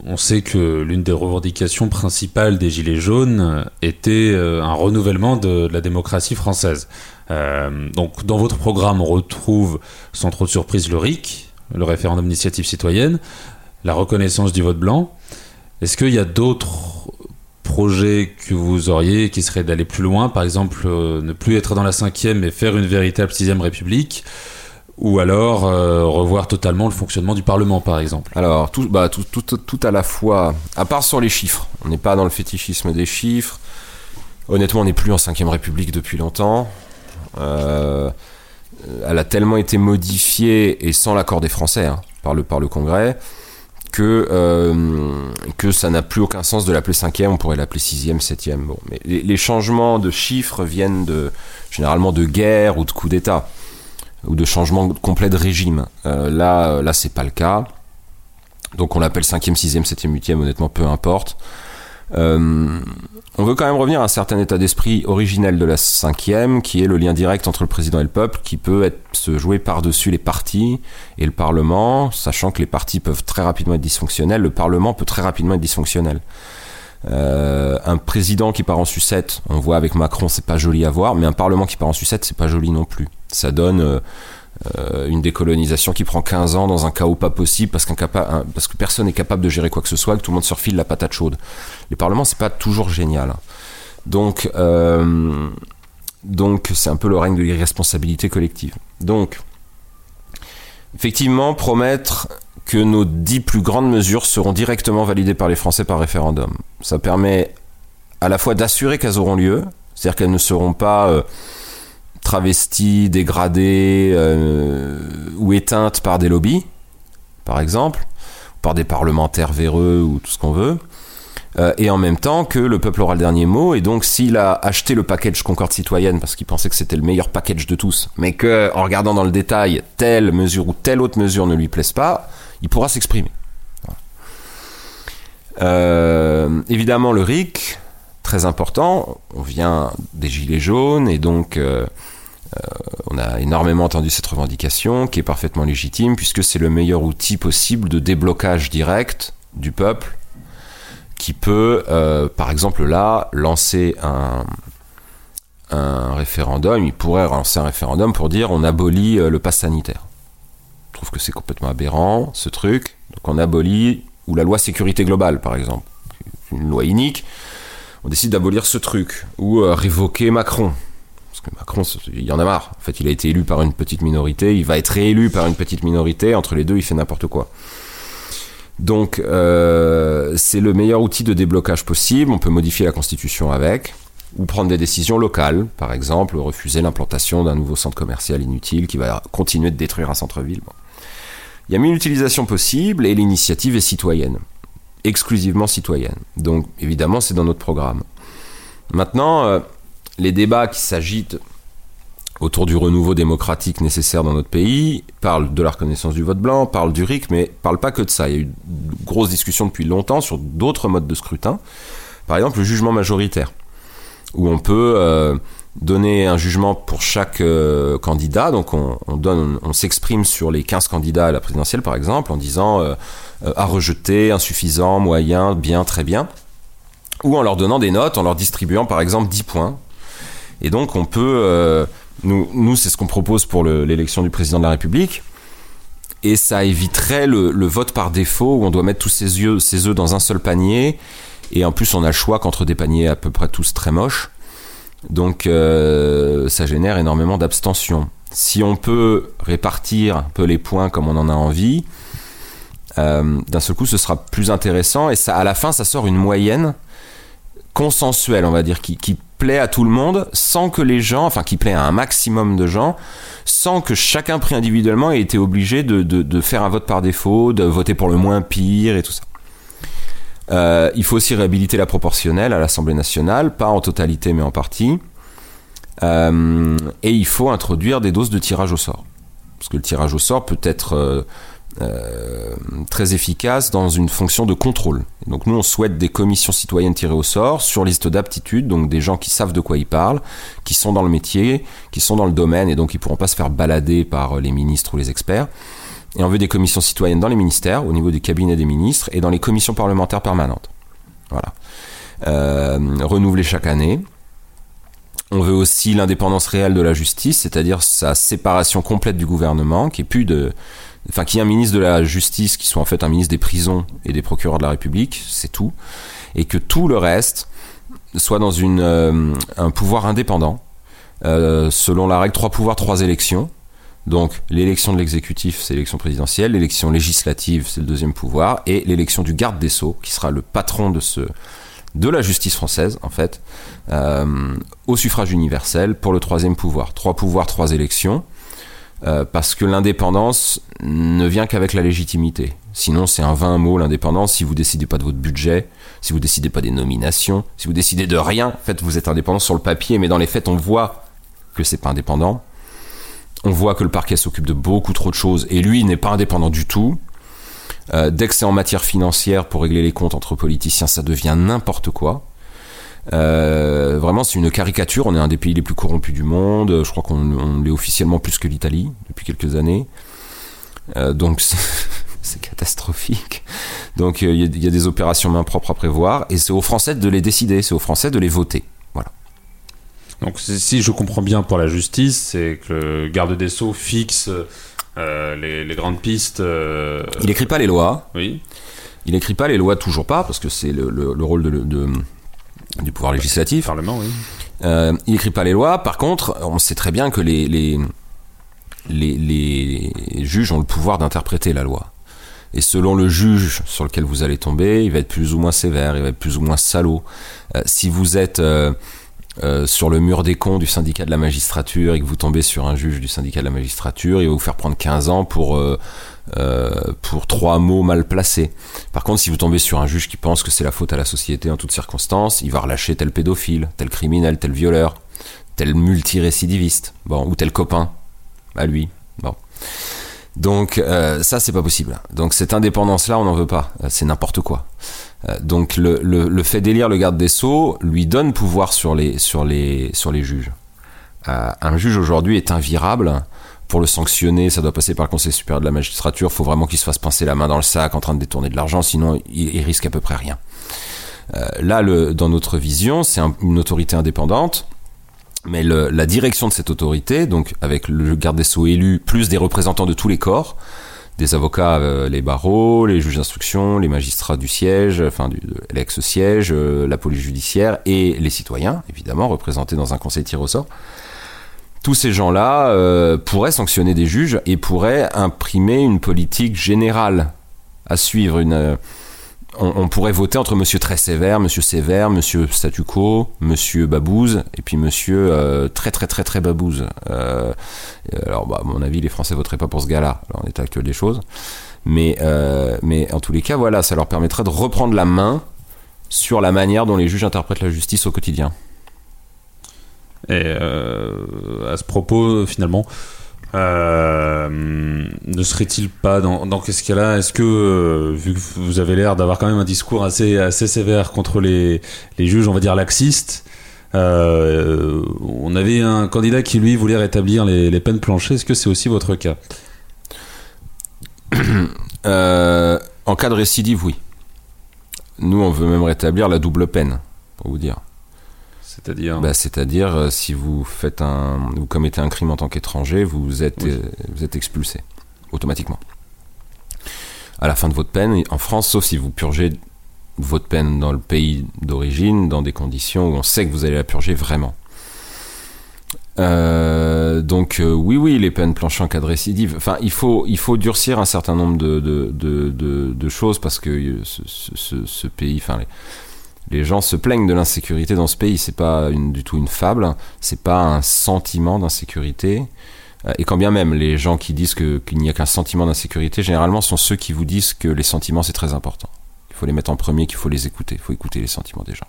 on sait que l'une des revendications principales des Gilets jaunes était euh, un renouvellement de, la démocratie française. Euh, donc, dans votre programme, on retrouve, sans trop de surprise, le RIC, le référendum d'initiative citoyenne, la reconnaissance du vote blanc. Est-ce qu'il y a d'autres projets que vous auriez qui seraient d'aller plus loin, par exemple, ne plus être dans la cinquième mais faire une véritable sixième république ou alors euh, revoir totalement le fonctionnement du Parlement, par exemple Alors, tout, bah, tout, à la fois, à part sur les chiffres, on n'est pas dans le fétichisme des chiffres. Honnêtement, on n'est plus en 5ème République depuis longtemps. Euh, elle a tellement été modifiée, et sans l'accord des Français, hein, par, le, Congrès, que, euh, que ça n'a plus aucun sens de l'appeler 5ème, on pourrait l'appeler 6ème, 7ème. Bon, mais les, changements de chiffres viennent généralement de guerre ou de coups d'État ou de changement complet de régime. Euh, là, euh, là, c'est pas le cas. Donc on l'appelle 5e, 6e, 7e, 8e, honnêtement, peu importe. Euh, on veut quand même revenir à un certain état d'esprit originel de la 5e, qui est le lien direct entre le président et le peuple, qui peut se jouer par-dessus les partis et le Parlement, sachant que les partis peuvent très rapidement être dysfonctionnels, le Parlement peut très rapidement être dysfonctionnel. Un président qui part en sucette, on voit avec Macron, c'est pas joli à voir, mais un parlement qui part en sucette, c'est pas joli non plus. Ça donne euh, euh, une décolonisation qui prend 15 ans dans un chaos pas possible parce, qu'un parce que personne n'est capable de gérer quoi que ce soit, que tout le monde se refile la patate chaude. Les parlements, c'est pas toujours génial. Donc, donc c'est un peu le règne de l'irresponsabilité collective. Donc, effectivement, promettre que nos dix plus grandes mesures seront directement validées par les Français par référendum. Ça permet à la fois d'assurer qu'elles auront lieu, c'est-à-dire qu'elles ne seront pas euh, travesties, dégradées euh, ou éteintes par des lobbies, par exemple, par des parlementaires véreux ou tout ce qu'on veut. Euh, et en même temps que le peuple aura le dernier mot, et donc s'il a acheté le package Concorde citoyenne parce qu'il pensait que c'était le meilleur package de tous, mais que en regardant dans le détail, telle mesure ou telle autre mesure ne lui plaise pas, il pourra s'exprimer. Euh, évidemment, le RIC, très important, on vient des Gilets jaunes et donc euh, euh, on a énormément entendu cette revendication qui est parfaitement légitime puisque c'est le meilleur outil possible de déblocage direct du peuple qui peut, par exemple là, lancer un, référendum, il pourrait lancer un référendum pour dire on abolit le pass sanitaire. Trouve que c'est complètement aberrant, ce truc. Donc on abolit, ou la loi sécurité globale, par exemple, une loi inique, on décide d'abolir ce truc, ou euh, révoquer Macron. Parce que Macron, il y en a marre. En fait, il a été élu par une petite minorité, il va être réélu par une petite minorité, entre les deux, il fait n'importe quoi. Donc, euh, c'est le meilleur outil de déblocage possible, on peut modifier la constitution avec ou prendre des décisions locales, par exemple refuser l'implantation d'un nouveau centre commercial inutile qui va continuer de détruire un centre-ville. Il y a mille utilisations possibles et l'initiative est citoyenne, exclusivement citoyenne. Donc évidemment, c'est dans notre programme. Maintenant, euh, les débats qui s'agitent autour du renouveau démocratique nécessaire dans notre pays parlent de la reconnaissance du vote blanc, parlent du RIC, mais parlent pas que de ça. Il y a eu de grosses discussions depuis longtemps sur d'autres modes de scrutin. Par exemple, le jugement majoritaire, où on peut euh, donner un jugement pour chaque euh, candidat. Donc on, s'exprime sur les 15 candidats à la présidentielle, par exemple, en disant à rejeter, insuffisant, moyen, bien, très bien. Ou en leur donnant des notes, en leur distribuant par exemple 10 points. Et donc on peut... nous, nous c'est ce qu'on propose pour l'élection du président de la République. Et ça éviterait le, le, vote par défaut où on doit mettre tous ses, yeux, ses œufs dans un seul panier. Et en plus, on a le choix qu'entre des paniers à peu près tous très moches Donc euh, ça génère énormément d'abstention. Si on peut répartir un peu les points comme on en a envie, euh, d'un seul coup ce sera plus intéressant et ça, à la fin ça sort une moyenne consensuelle, on va dire, qui, plaît à tout le monde sans que les gens, enfin qui plaît à un maximum de gens, sans que chacun pris individuellement ait été obligé de, faire un vote par défaut, de voter pour le moins pire et tout ça. Euh, il faut aussi réhabiliter la proportionnelle à l'Assemblée nationale, pas en totalité mais en partie. Euh, et il faut introduire des doses de tirage au sort. Parce que le tirage au sort peut être euh, très efficace dans une fonction de contrôle. Donc nous, on souhaite des commissions citoyennes tirées au sort sur liste d'aptitude, donc des gens qui savent de quoi ils parlent, qui sont dans le métier, qui sont dans le domaine, et donc ils pourront pas se faire balader par les ministres ou les experts. Et on veut des commissions citoyennes dans les ministères, au niveau du cabinet des ministres, et dans les commissions parlementaires permanentes. Voilà. Euh, renouvelées chaque année. On veut aussi l'indépendance réelle de la justice, c'est-à-dire sa séparation complète du gouvernement, qui est plus de, enfin, qui est un ministre de la justice qui soit en fait un ministre des prisons et des procureurs de la République, c'est tout, et que tout le reste soit dans une, euh, un pouvoir indépendant, euh, selon la règle trois pouvoirs, trois élections. Donc l'élection de l'exécutif, c'est l'élection présidentielle, l'élection législative, c'est le deuxième pouvoir, et l'élection du garde des sceaux, qui sera le patron de ce de la justice française, en fait, euh, au suffrage universel pour le troisième pouvoir. Trois pouvoirs, trois élections, euh, parce que l'indépendance ne vient qu'avec la légitimité. Sinon, c'est un vain mot, l'indépendance, si vous décidez pas de votre budget, si vous décidez pas des nominations, si vous décidez de rien, en fait, vous êtes indépendant sur le papier, mais dans les faits, on voit que c'est pas indépendant. On voit que le parquet s'occupe de beaucoup trop de choses, et lui n'est pas indépendant du tout. Euh, dès que c'est en matière financière pour régler les comptes entre politiciens, ça devient n'importe quoi. Euh, vraiment, c'est une caricature. On est un des pays les plus corrompus du monde. Je crois qu'on on l'est officiellement plus que l'Italie depuis quelques années. Euh, donc, c'est, catastrophique. Donc, il y, a- il y a des opérations main propre à prévoir. Et c'est aux Français de les décider. C'est aux Français de les voter. Voilà. Donc si je comprends bien pour la justice, c'est que le garde des Sceaux fixe euh, les, les grandes pistes. euh, Il écrit pas les lois. Oui. Il écrit pas les lois toujours pas parce que c'est le, le- le rôle de- de- du pouvoir législatif. Parlement, oui. Euh, il écrit pas les lois. Par contre, on sait très bien que les, les, les, les juges ont le pouvoir d'interpréter la loi. Et selon le juge sur lequel vous allez tomber, il va être plus ou moins sévère, il va être plus ou moins salaud. Euh, si vous êtes euh, sur le mur des cons du syndicat de la magistrature et que vous tombez sur un juge du syndicat de la magistrature, il va vous faire prendre 15 ans pour, euh, pour trois mots mal placés. Par contre, si vous tombez sur un juge qui pense que c'est la faute à la société en toutes circonstances, il va relâcher tel pédophile, tel criminel, tel violeur, tel multirécidiviste, bon, ou tel copain, à lui, bon. Donc euh, ça c'est pas possible. Donc cette indépendance là on n'en veut pas. Euh, C'est n'importe quoi. Donc le, fait d'élire le garde des sceaux lui donne pouvoir sur les sur les sur les juges. Un juge aujourd'hui est invirable. Pour le sanctionner, ça doit passer par le Conseil supérieur de la magistrature. Il faut vraiment qu'il se fasse pincer la main dans le sac en train de détourner de l'argent, sinon il, risque à peu près rien. Euh, là, dans notre vision, c'est un- une autorité indépendante, mais la direction de cette autorité, donc avec le garde des sceaux élu, plus des représentants de tous les corps, des avocats, euh, les barreaux, les juges d'instruction, les magistrats du siège, enfin l'ex-siège, euh, la police judiciaire et les citoyens, évidemment, représentés dans un conseil tiré au sort. Tous ces gens-là euh, pourraient sanctionner des juges et pourraient imprimer une politique générale à suivre. Euh, on, pourrait voter entre Monsieur très sévère, Monsieur sévère, Monsieur statu quo, Monsieur babouze et puis Monsieur euh, très très très très babouze. Alors, bah, à mon avis, les Français voteraient pas pour ce gars-là, actuel des choses. Mais, mais en tous les cas, voilà, ça leur permettrait de reprendre la main sur la manière dont les juges interprètent la justice au quotidien. Et euh, à ce propos, finalement, euh, ne serait-il pas dans, dans ce cas-là Est-ce que, euh, vu que vous avez l'air d'avoir quand même un discours assez, assez sévère contre les, les juges, on va dire laxistes, on avait un candidat qui lui voulait rétablir les, les peines planchées. Est-ce que c'est aussi votre cas? En cas de récidive, oui. Nous, on veut même rétablir la double peine, pour vous dire. C'est-à-dire Bah, C'est-à-dire, euh, si vous faites un, vous commettez un crime en tant qu'étranger, vous êtes, Oui. euh, vous êtes expulsé automatiquement. À la fin de votre peine, en France, sauf si vous purgez votre peine dans le pays d'origine, dans des conditions où on sait que vous allez la purger vraiment. Euh, donc euh, oui, oui, les peines planchant cas de récidive. Enfin, il faut, il faut durcir un certain nombre de, de, de, de, choses parce que ce, ce, ce pays, enfin les, les, gens se plaignent de l'insécurité dans ce pays. C'est pas du tout une fable. C'est pas un sentiment d'insécurité. Euh, et quand bien même les gens qui disent qu'il n'y a qu'un sentiment d'insécurité, généralement sont ceux qui vous disent que les sentiments c'est très important. Il faut les mettre en premier, qu'il faut les écouter. Il faut écouter les sentiments des gens.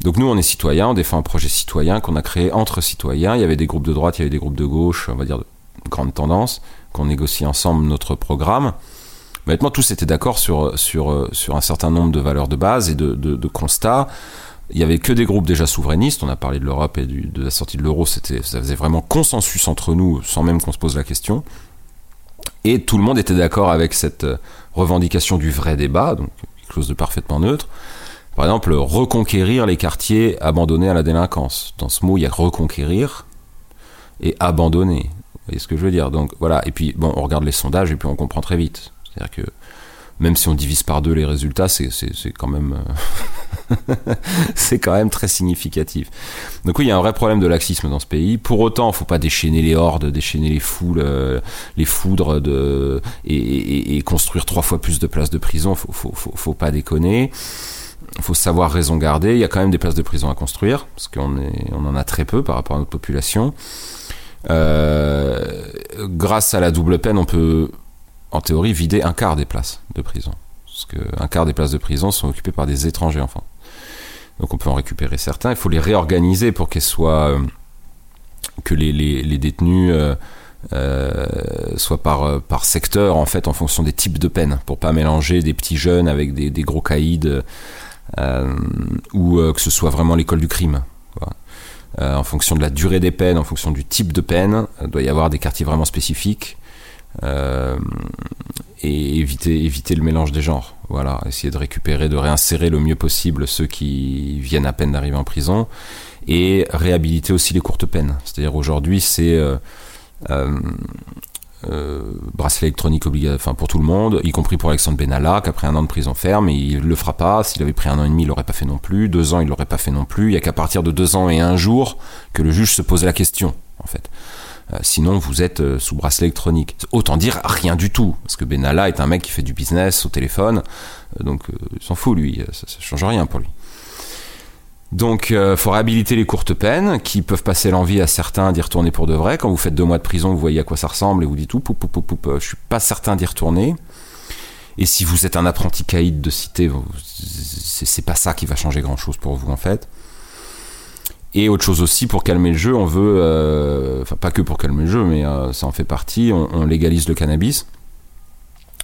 Donc nous, on est citoyens, on défend un projet citoyen qu'on a créé entre citoyens. Il y avait des groupes de droite, il y avait des groupes de gauche, on va dire de grande tendance, qu'on négocie ensemble notre programme. Maintenant, tous étaient d'accord sur, sur, sur un certain nombre de valeurs de base et de, de, constats. Il y avait que des groupes déjà souverainistes. On a parlé de l'Europe et de la sortie de l'euro. Ça faisait vraiment consensus entre nous, sans même qu'on se pose la question. Et tout le monde était d'accord avec cette revendication du vrai débat, donc quelque chose de parfaitement neutre. Par exemple, reconquérir les quartiers abandonnés à la délinquance. Dans ce mot, il y a reconquérir et abandonner. Vous voyez ce que je veux dire? Donc voilà, et puis bon, on regarde les sondages et puis on comprend très vite. C'est-à-dire que même si on divise par deux les résultats, c'est quand même euh, c'est quand même très significatif. Donc oui, il y a un vrai problème de laxisme dans ce pays. Pour autant, il faut pas déchaîner les hordes, déchaîner les foules, euh, les foudres de et, et, construire trois fois plus de places de prison. Faut, faut, faut, faut pas déconner. Il faut savoir raison garder. Il y a quand même des places de prison à construire, parce qu'on on en a très peu par rapport à notre population. Euh, grâce à la double peine, on peut, en théorie, vider un quart des places de prison. Parce qu'un quart des places de prison sont occupées par des étrangers, enfin. Donc on peut en récupérer certains. Il faut les réorganiser pour qu'elles soient. Euh, que les, détenus. Euh, soient par, par secteur en fait en fonction des types de peines pour pas mélanger des petits jeunes avec des, gros caïds euh, ou euh, que ce soit vraiment l'école du crime. Euh, en fonction de la durée des peines, en fonction du type de peine, il doit y avoir des quartiers vraiment spécifiques. Et éviter, éviter le mélange des genres. Voilà, essayer de récupérer, de réinsérer le mieux possible ceux qui viennent à peine d'arriver en prison et réhabiliter aussi les courtes peines. C'est-à-dire aujourd'hui, c'est euh, bracelet électronique obligatoire pour tout le monde, y compris pour Alexandre Benalla, pris un an de prison ferme, il le fera pas. S'il avait pris un an et demi, il l'aurait pas fait non plus. Deux ans, il l'aurait pas fait non plus. Il y a qu'à partir de deux ans et un jour que le juge se pose la question, en fait. Euh, sinon, vous êtes euh, sous bracelet électronique. Autant dire rien du tout, parce que Benalla est un mec qui fait du business au téléphone, donc il s'en fout lui, ça, ça change rien pour lui. Donc, il euh, faut réhabiliter les courtes peines qui peuvent passer l'envie à certains d'y retourner pour de vrai. Quand vous faites deux mois de prison, vous voyez à quoi ça ressemble et vous dites tout, poup, poup, poup, poup, euh, je suis pas certain d'y retourner. Et si vous êtes un apprenti caïd de cité, c'est pas ça qui va changer grand chose pour vous en fait. Et autre chose aussi, pour calmer le jeu, on veut, euh, enfin pas que pour calmer le jeu, mais ça en fait partie, on, légalise le cannabis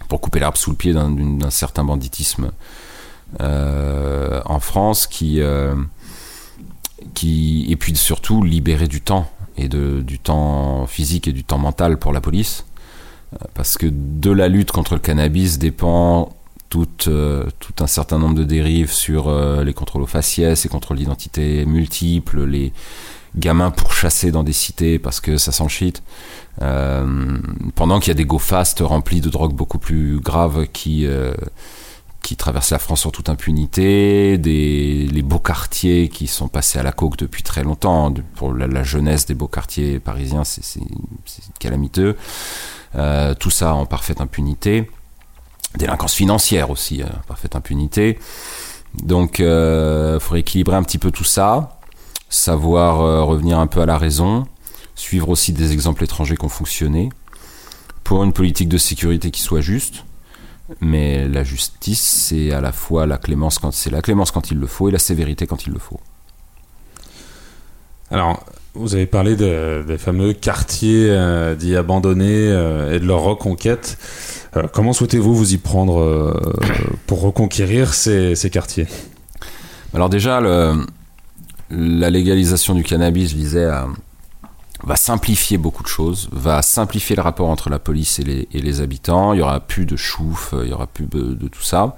pour couper l'herbe sous le pied d'un certain banditisme en France qui qui et puis surtout libérer du temps et de, du temps physique et du temps mental pour la police euh, parce que de la lutte contre le cannabis dépend tout, euh, tout un certain nombre de dérives sur euh, les contrôles aux faciès, les contrôles d'identité multiples, les gamins pourchassés dans des cités parce que ça s'enchite. pendant qu'il y a des go remplis de drogues beaucoup plus graves qui qui traversent la France en toute impunité, des, les beaux quartiers qui sont passés à la coque depuis très longtemps. Pour la, jeunesse des beaux quartiers parisiens, c'est calamiteux. Euh, tout ça en parfaite impunité. Délinquance financière aussi, euh, parfaite impunité. Donc, il euh, faudrait équilibrer un petit peu tout ça, savoir revenir un peu à la raison, suivre aussi des exemples étrangers qui ont fonctionné, pour une politique de sécurité qui soit juste mais la justice, c'est à la fois la clémence quand c'est la clémence quand il le faut et la sévérité quand il le faut. Alors, vous avez parlé des fameux quartiers euh, dits abandonnés euh, et de leur reconquête. Euh, comment souhaitez-vous vous y prendre pour reconquérir ces, quartiers? Alors déjà, la légalisation du cannabis visait à, va simplifier beaucoup de choses, va simplifier le rapport entre la police et les, et les habitants. Il y aura plus de chouf, il y aura plus de, tout ça.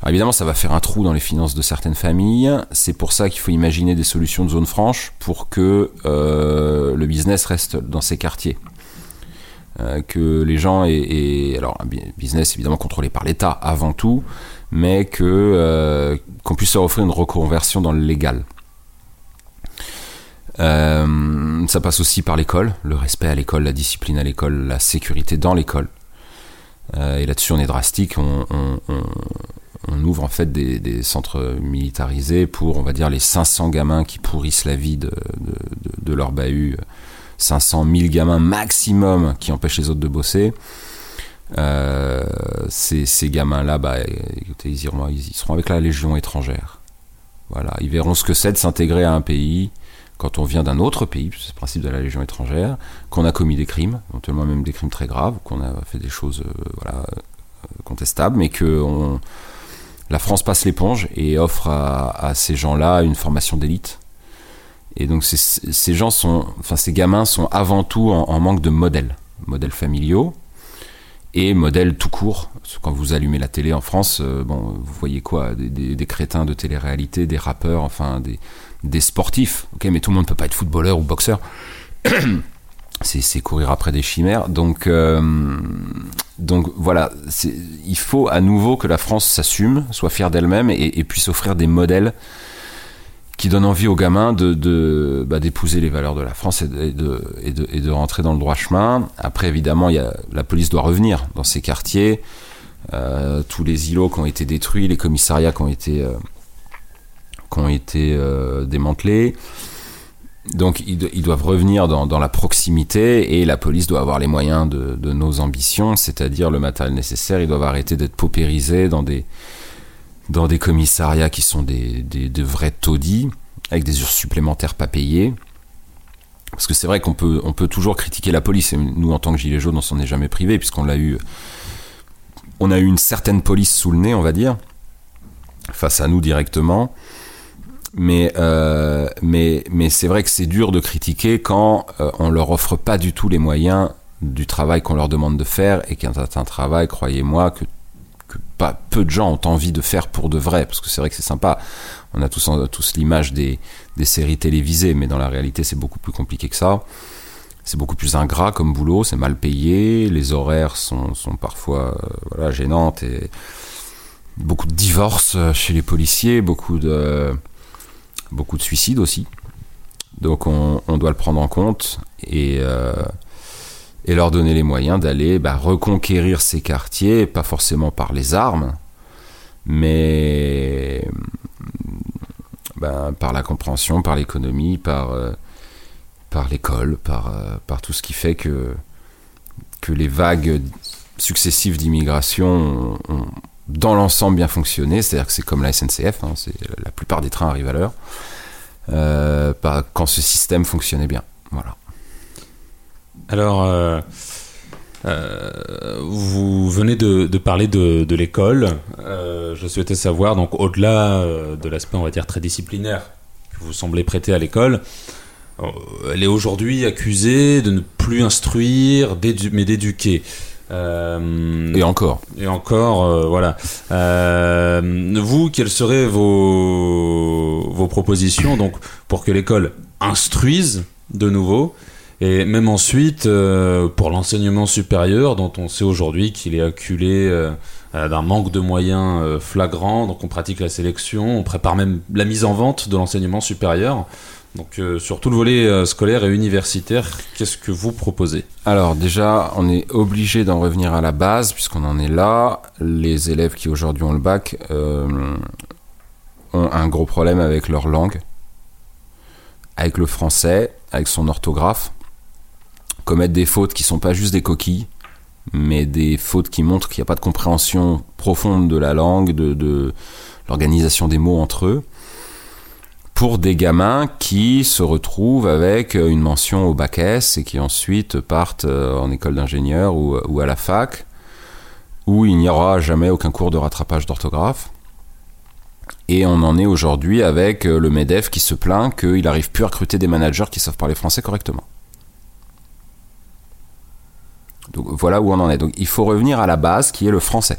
Alors évidemment, ça va faire un trou dans les finances de certaines familles. C'est pour ça qu'il faut imaginer des solutions de zone franche pour que euh, le business reste dans ces quartiers. Euh, que les gens aient, alors un business évidemment contrôlé par l'État avant tout, mais euh, qu'on puisse leur offrir une reconversion dans le légal. Ça passe aussi par l'école, le respect à l'école, la discipline à l'école, la sécurité dans l'école. Et là-dessus, on est drastique. On, ouvre en fait des, centres militarisés pour, on va dire, les 500 gamins qui pourrissent la vie de, leur bahut. 500 000 gamins maximum qui empêchent les autres de bosser. Euh, ces, gamins-là, bah, ils, ils seront avec la Légion étrangère. Voilà, ils verront ce que c'est de s'intégrer à un pays quand on vient d'un autre pays, c'est le principe de la Légion étrangère, qu'on a commis des crimes, éventuellement même des crimes très graves, qu'on a fait des choses euh, euh, contestables, mais que la France passe l'éponge et offre à, ces gens-là une formation d'élite. Et donc ces gens sont, enfin ces gamins sont avant tout en, manque de modèles, modèles familiaux et modèles tout court. Quand vous allumez la télé en France, euh, bon, vous voyez quoi? Des, crétins de télé-réalité, des rappeurs, enfin des, des sportifs, ok, mais tout le monde ne peut pas être footballeur ou boxeur. c'est courir après des chimères. Donc, euh, donc voilà, il faut à nouveau que la France s'assume, soit fière d'elle-même et, puisse offrir des modèles qui donnent envie aux gamins de, bah, d'épouser les valeurs de la France et de, et, de, rentrer dans le droit chemin. Après, évidemment, y a, la police doit revenir dans ces quartiers. Euh, tous les îlots qui ont été détruits, les commissariats qui ont été euh, qui ont été démantelés. Donc ils, doivent revenir dans, la proximité et la police doit avoir les moyens de, nos ambitions, c'est-à-dire le matériel nécessaire. Ils doivent arrêter d'être paupérisés dans des, commissariats qui sont des, vrais taudis, avec des heures supplémentaires pas payées. Parce que c'est vrai qu'on peut, peut toujours critiquer la police, et nous en tant que Gilets jaunes on s'en est jamais privé, puisqu'on l'a eu... On a eu une certaine police sous le nez, on va dire, face à nous directement. Mais, euh, mais, mais c'est vrai que c'est dur de critiquer quand euh, on leur offre pas du tout les moyens du travail qu'on leur demande de faire et qu'il c'est un travail, croyez-moi, que, pas peu de gens ont envie de faire pour de vrai, parce que c'est vrai que c'est sympa. On a tous, tous l'image des, des séries télévisées, mais dans la réalité, c'est beaucoup plus compliqué que ça. C'est beaucoup plus ingrat comme boulot, c'est mal payé, les horaires sont, sont parfois euh, voilà, gênantes et beaucoup de divorces chez les policiers, beaucoup de beaucoup de suicides aussi. Donc on, doit le prendre en compte et, euh, leur donner les moyens d'aller bah, reconquérir ces quartiers, pas forcément par les armes, mais bah, par la compréhension, par l'économie, par, euh, l'école, par, euh, par tout ce qui fait que, que les vagues successives d'immigration ont, dans l'ensemble bien fonctionné, c'est-à-dire que c'est comme la SNCF, hein, la plupart des trains arrivent à l'heure, euh, quand ce système fonctionnait bien. Voilà. Alors, euh, euh, vous venez de, parler de, de l'école. je souhaitais savoir, donc au-delà de l'aspect, on va dire, très disciplinaire que vous semblez prêter à l'école, elle est aujourd'hui accusée de ne plus instruire, mais d'éduquer. Euh, et encore. Et encore, euh, voilà. Euh, vous, quelles seraient vos, vos propositions donc, pour que l'école instruise de nouveau et même ensuite pour l'enseignement supérieur dont on sait aujourd'hui qu'il est acculé d'un manque de moyens flagrant, donc on pratique la sélection, on prépare même la mise en vente de l'enseignement supérieur. Donc euh, sur tout le volet euh, scolaire et universitaire, qu'est-ce que vous proposez? Alors déjà, on est obligé d'en revenir à la base puisqu'on en est là. Les élèves qui aujourd'hui ont le bac euh, ont un gros problème avec leur langue, avec le français, avec son orthographe, commettent des fautes qui sont pas juste des coquilles, mais des fautes qui montrent qu'il n'y a pas de compréhension profonde de la langue, de l'organisation des mots entre eux pour des gamins qui se retrouvent avec une mention au bac S et qui ensuite partent euh, en école d'ingénieur ou, à la fac, où il n'y aura jamais aucun cours de rattrapage d'orthographe. Et on en est aujourd'hui avec euh, le MEDEF qui se plaint qu'il n'arrive plus à recruter des managers qui savent parler français correctement. Donc voilà où on en est. Donc il faut revenir à la base qui est le français.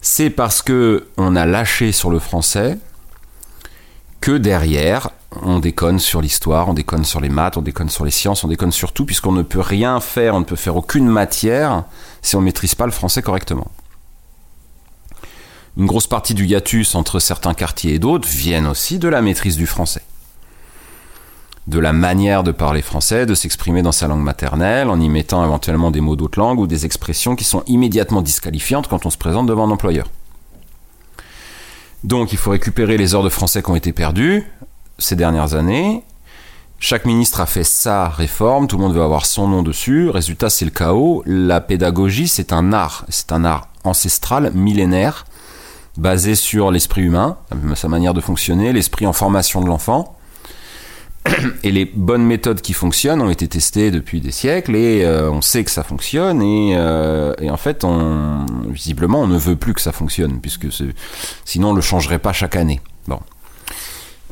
C'est parce que on a lâché sur le français que derrière, on déconne sur l'histoire, on déconne sur les maths, on déconne sur les sciences, on déconne sur tout, puisqu'on ne peut rien faire, on ne peut faire aucune matière si on ne maîtrise pas le français correctement. Une grosse partie du hiatus entre certains quartiers et d'autres viennent aussi de la maîtrise du français. de la manière de parler français, de s'exprimer dans sa langue maternelle, en y mettant éventuellement des mots d'autres langues ou des expressions qui sont immédiatement disqualifiantes quand on se présente devant un employeur. Donc il faut récupérer les heures de français qui ont été perdues ces dernières années. Chaque ministre a fait sa réforme, tout le monde veut avoir son nom dessus. Résultat, c'est le chaos. La pédagogie, c'est un art. C'est un art ancestral, millénaire, basé sur l'esprit humain, sa manière de fonctionner, l'esprit en formation de l'enfant. Et les bonnes méthodes qui fonctionnent ont été testées depuis des siècles et euh, on sait que ça fonctionne et, euh, et, en fait, on, visiblement, on ne veut plus que ça fonctionne puisque sinon on le changerait pas chaque année. Bon.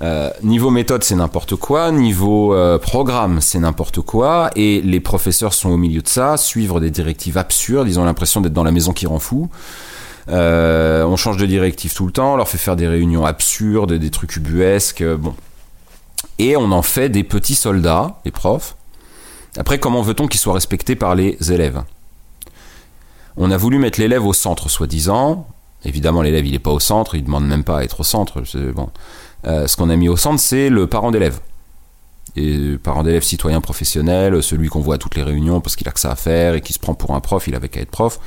Euh, niveau méthode, c'est n'importe quoi. Niveau programme, c'est n'importe quoi. Et les professeurs sont au milieu de ça, suivre des directives absurdes. Ils ont l'impression d'être dans la maison qui rend fou. On change de directive tout le temps, on leur fait faire des réunions absurdes, des trucs ubuesques. bon, et on en fait des petits soldats, les profs. Après, comment veut-on qu'ils soient respectés par les élèves? On a voulu mettre l'élève au centre, soi-disant. Évidemment, l'élève, il n'est pas au centre, il ne demande même pas à être au centre. Euh, ce qu'on a mis au centre, c'est le parent d'élève. Et parent d'élève citoyen professionnel, celui qu'on voit à toutes les réunions parce qu'il a que ça à faire et qui se prend pour un prof, il avait qu'à être prof.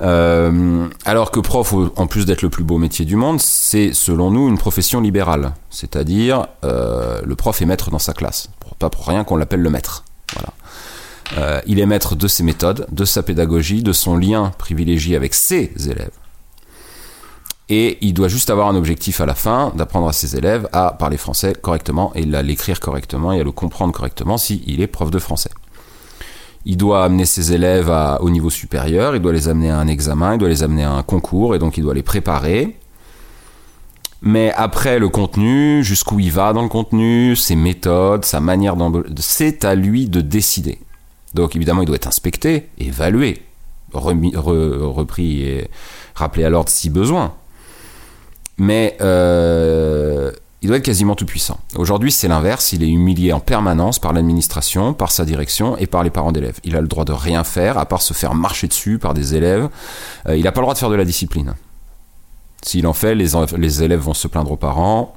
Euh, alors que prof, en plus d'être le plus beau métier du monde, c'est selon nous une profession libérale. C'est-à-dire, euh, le prof est maître dans sa classe. Pas pour rien qu'on l'appelle le maître. Euh, il est maître de ses méthodes, de sa pédagogie, de son lien privilégié avec ses élèves. Et il doit juste avoir un objectif à la fin, d'apprendre à ses élèves à parler français correctement et à l'écrire correctement et à le comprendre correctement s'il est prof de français il doit amener ses élèves au niveau supérieur, il doit les amener à un examen, il doit les amener à un concours, et donc il doit les préparer. Mais après le contenu, jusqu'où il va dans le contenu, ses méthodes, sa manière c'est à lui de décider. Donc évidemment, il doit être inspecté, évalué, repris et rappelé à l'ordre si besoin. Mais euh, il doit être quasiment tout puissant. Aujourd'hui, c'est l'inverse. Il est humilié en permanence par l'administration, par sa direction et par les parents d'élèves. Il a le droit de rien faire à part se faire marcher dessus par des élèves. Euh, il n'a pas le droit de faire de la discipline. S'il en fait, les, élèves vont se plaindre aux parents.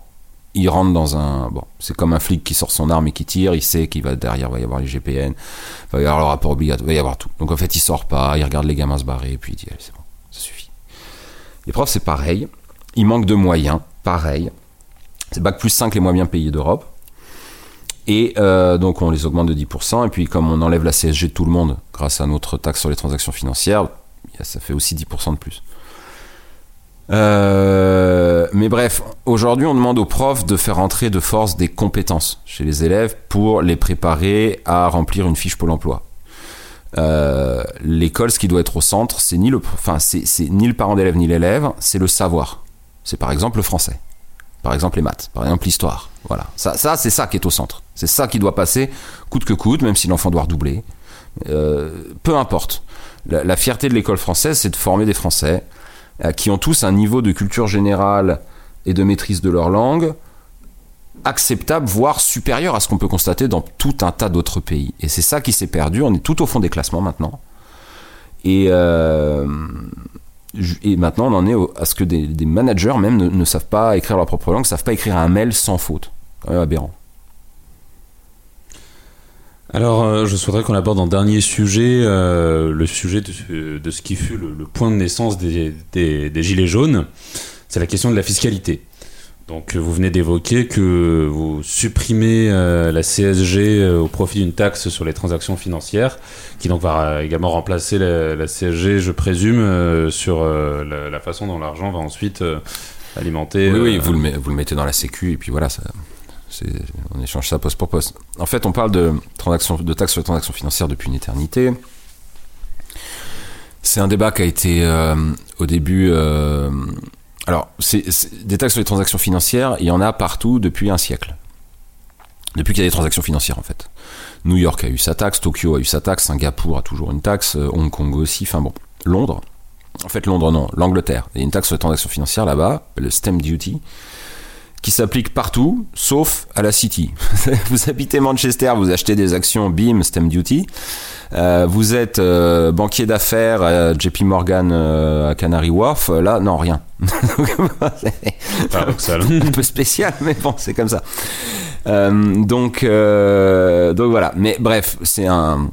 Il rentre dans un. Bon, c'est comme un flic qui sort son arme et qui tire. Il sait qu'il va derrière, il va y avoir les GPN, il va y avoir le rapport obligatoire, il va y avoir tout. Donc en fait, il sort pas, il regarde les gamins se barrer et puis il dit allez, c'est bon, ça suffit. Les profs, c'est pareil. Il manque de moyens, pareil. C'est Bac plus 5 les moins bien payés d'Europe. Et euh, donc on les augmente de 10%. Et puis comme on enlève la CSG de tout le monde grâce à notre taxe sur les transactions financières, ça fait aussi 10% de plus. Euh, mais bref, aujourd'hui on demande aux profs de faire entrer de force des compétences chez les élèves pour les préparer à remplir une fiche Pôle emploi. Euh, l'école, ce qui doit être au centre, c'est ni enfin, c'est ni le parent d'élève ni l'élève, c'est le savoir. C'est par exemple le français. Par exemple les maths, par exemple l'histoire. Voilà. Ça, c'est ça qui est au centre. C'est ça qui doit passer, coûte que coûte, même si l'enfant doit redoubler. Euh, peu importe. La, fierté de l'école française, c'est de former des Français euh, qui ont tous un niveau de culture générale et de maîtrise de leur langue acceptable, voire supérieur à ce qu'on peut constater dans tout un tas d'autres pays. Et c'est ça qui s'est perdu. On est tout au fond des classements maintenant. Et, euh, et maintenant, on en est à ce que des, managers même ne, savent pas écrire leur propre langue, ne savent pas écrire un mail sans faute. Quand même aberrant. Alors, euh, je souhaiterais qu'on aborde en dernier sujet euh, le sujet de, ce qui fut le, point de naissance des Gilets jaunes. C'est la question de la fiscalité. Donc vous venez d'évoquer que vous supprimez euh, la CSG euh, au profit d'une taxe sur les transactions financières, qui donc va également remplacer la, CSG, je présume, euh, sur la, façon dont l'argent va ensuite alimenter. Oui, oui, vous le, vous le mettez dans la Sécu et puis voilà, ça, on échange ça poste pour poste. En fait, on parle de, de taxe sur les transactions financières depuis une éternité. C'est un débat qui a été au début alors, des taxes sur les transactions financières, il y en a partout depuis un siècle. Depuis qu'il y a des transactions financières, en fait. New York a eu sa taxe, Tokyo a eu sa taxe, Singapour a toujours une taxe, euh, Hong Kong aussi, enfin bon. Londres, en fait Londres non, l'Angleterre, il y a une taxe sur les transactions financières là-bas, le stamp duty, qui s'applique partout, sauf à la City. vous habitez Manchester, vous achetez des actions BIM, stamp duty. Euh, vous êtes euh, banquier d'affaires, JP Morgan à Canary Wharf, là non rien un peu spécial, mais bon, c'est comme ça. Euh, donc, euh, donc voilà. Mais bref, c'est un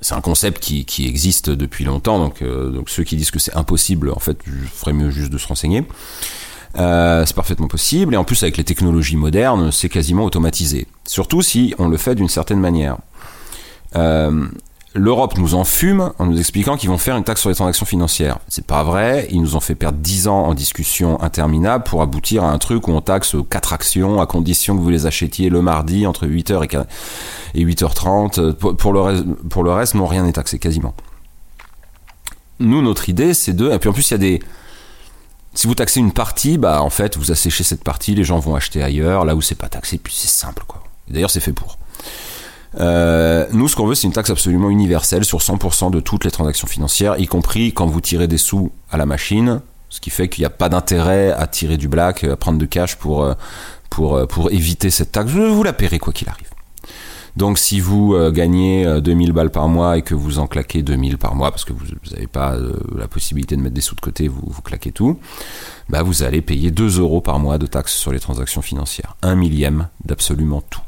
c'est un concept qui, qui, existe depuis longtemps. Donc, euh, donc ceux qui disent que c'est impossible, en fait, je ferais mieux juste de se renseigner. Euh, c'est parfaitement possible. Et en plus, avec les technologies modernes, c'est quasiment automatisé. Surtout si on le fait d'une certaine manière. Euh, L'Europe nous en fume en nous expliquant qu'ils vont faire une taxe sur les transactions financières. C'est pas vrai. Ils nous ont fait perdre 10 ans en discussion interminable pour aboutir à un truc où on taxe 4 actions à condition que vous les achetiez le mardi entre 8h et 8h30. Pour le pour le reste non, rien n'est taxé quasiment. Nous, notre idée, c'est de. Et puis en plus, il y a des. Si vous taxez une partie, bah en fait, vous asséchez cette partie, les gens vont acheter ailleurs, là où c'est pas taxé, puis c'est simple, quoi. D'ailleurs, c'est fait pour. Euh, nous, ce qu'on veut, c'est une taxe absolument universelle sur 100% de toutes les transactions financières, y compris quand vous tirez des sous à la machine, ce qui fait qu'il n'y a pas d'intérêt à tirer du black, à prendre de cash pour, euh, pour, euh, pour éviter cette taxe. Vous la paierez quoi qu'il arrive. Donc si vous gagnez 2000 balles par mois et que vous en claquez 2000 par mois parce que vous n'avez pas la possibilité de mettre des sous de côté, vous, vous claquez tout, bah vous allez payer 2 euros par mois de taxes sur les transactions financières. Un millième d'absolument tout.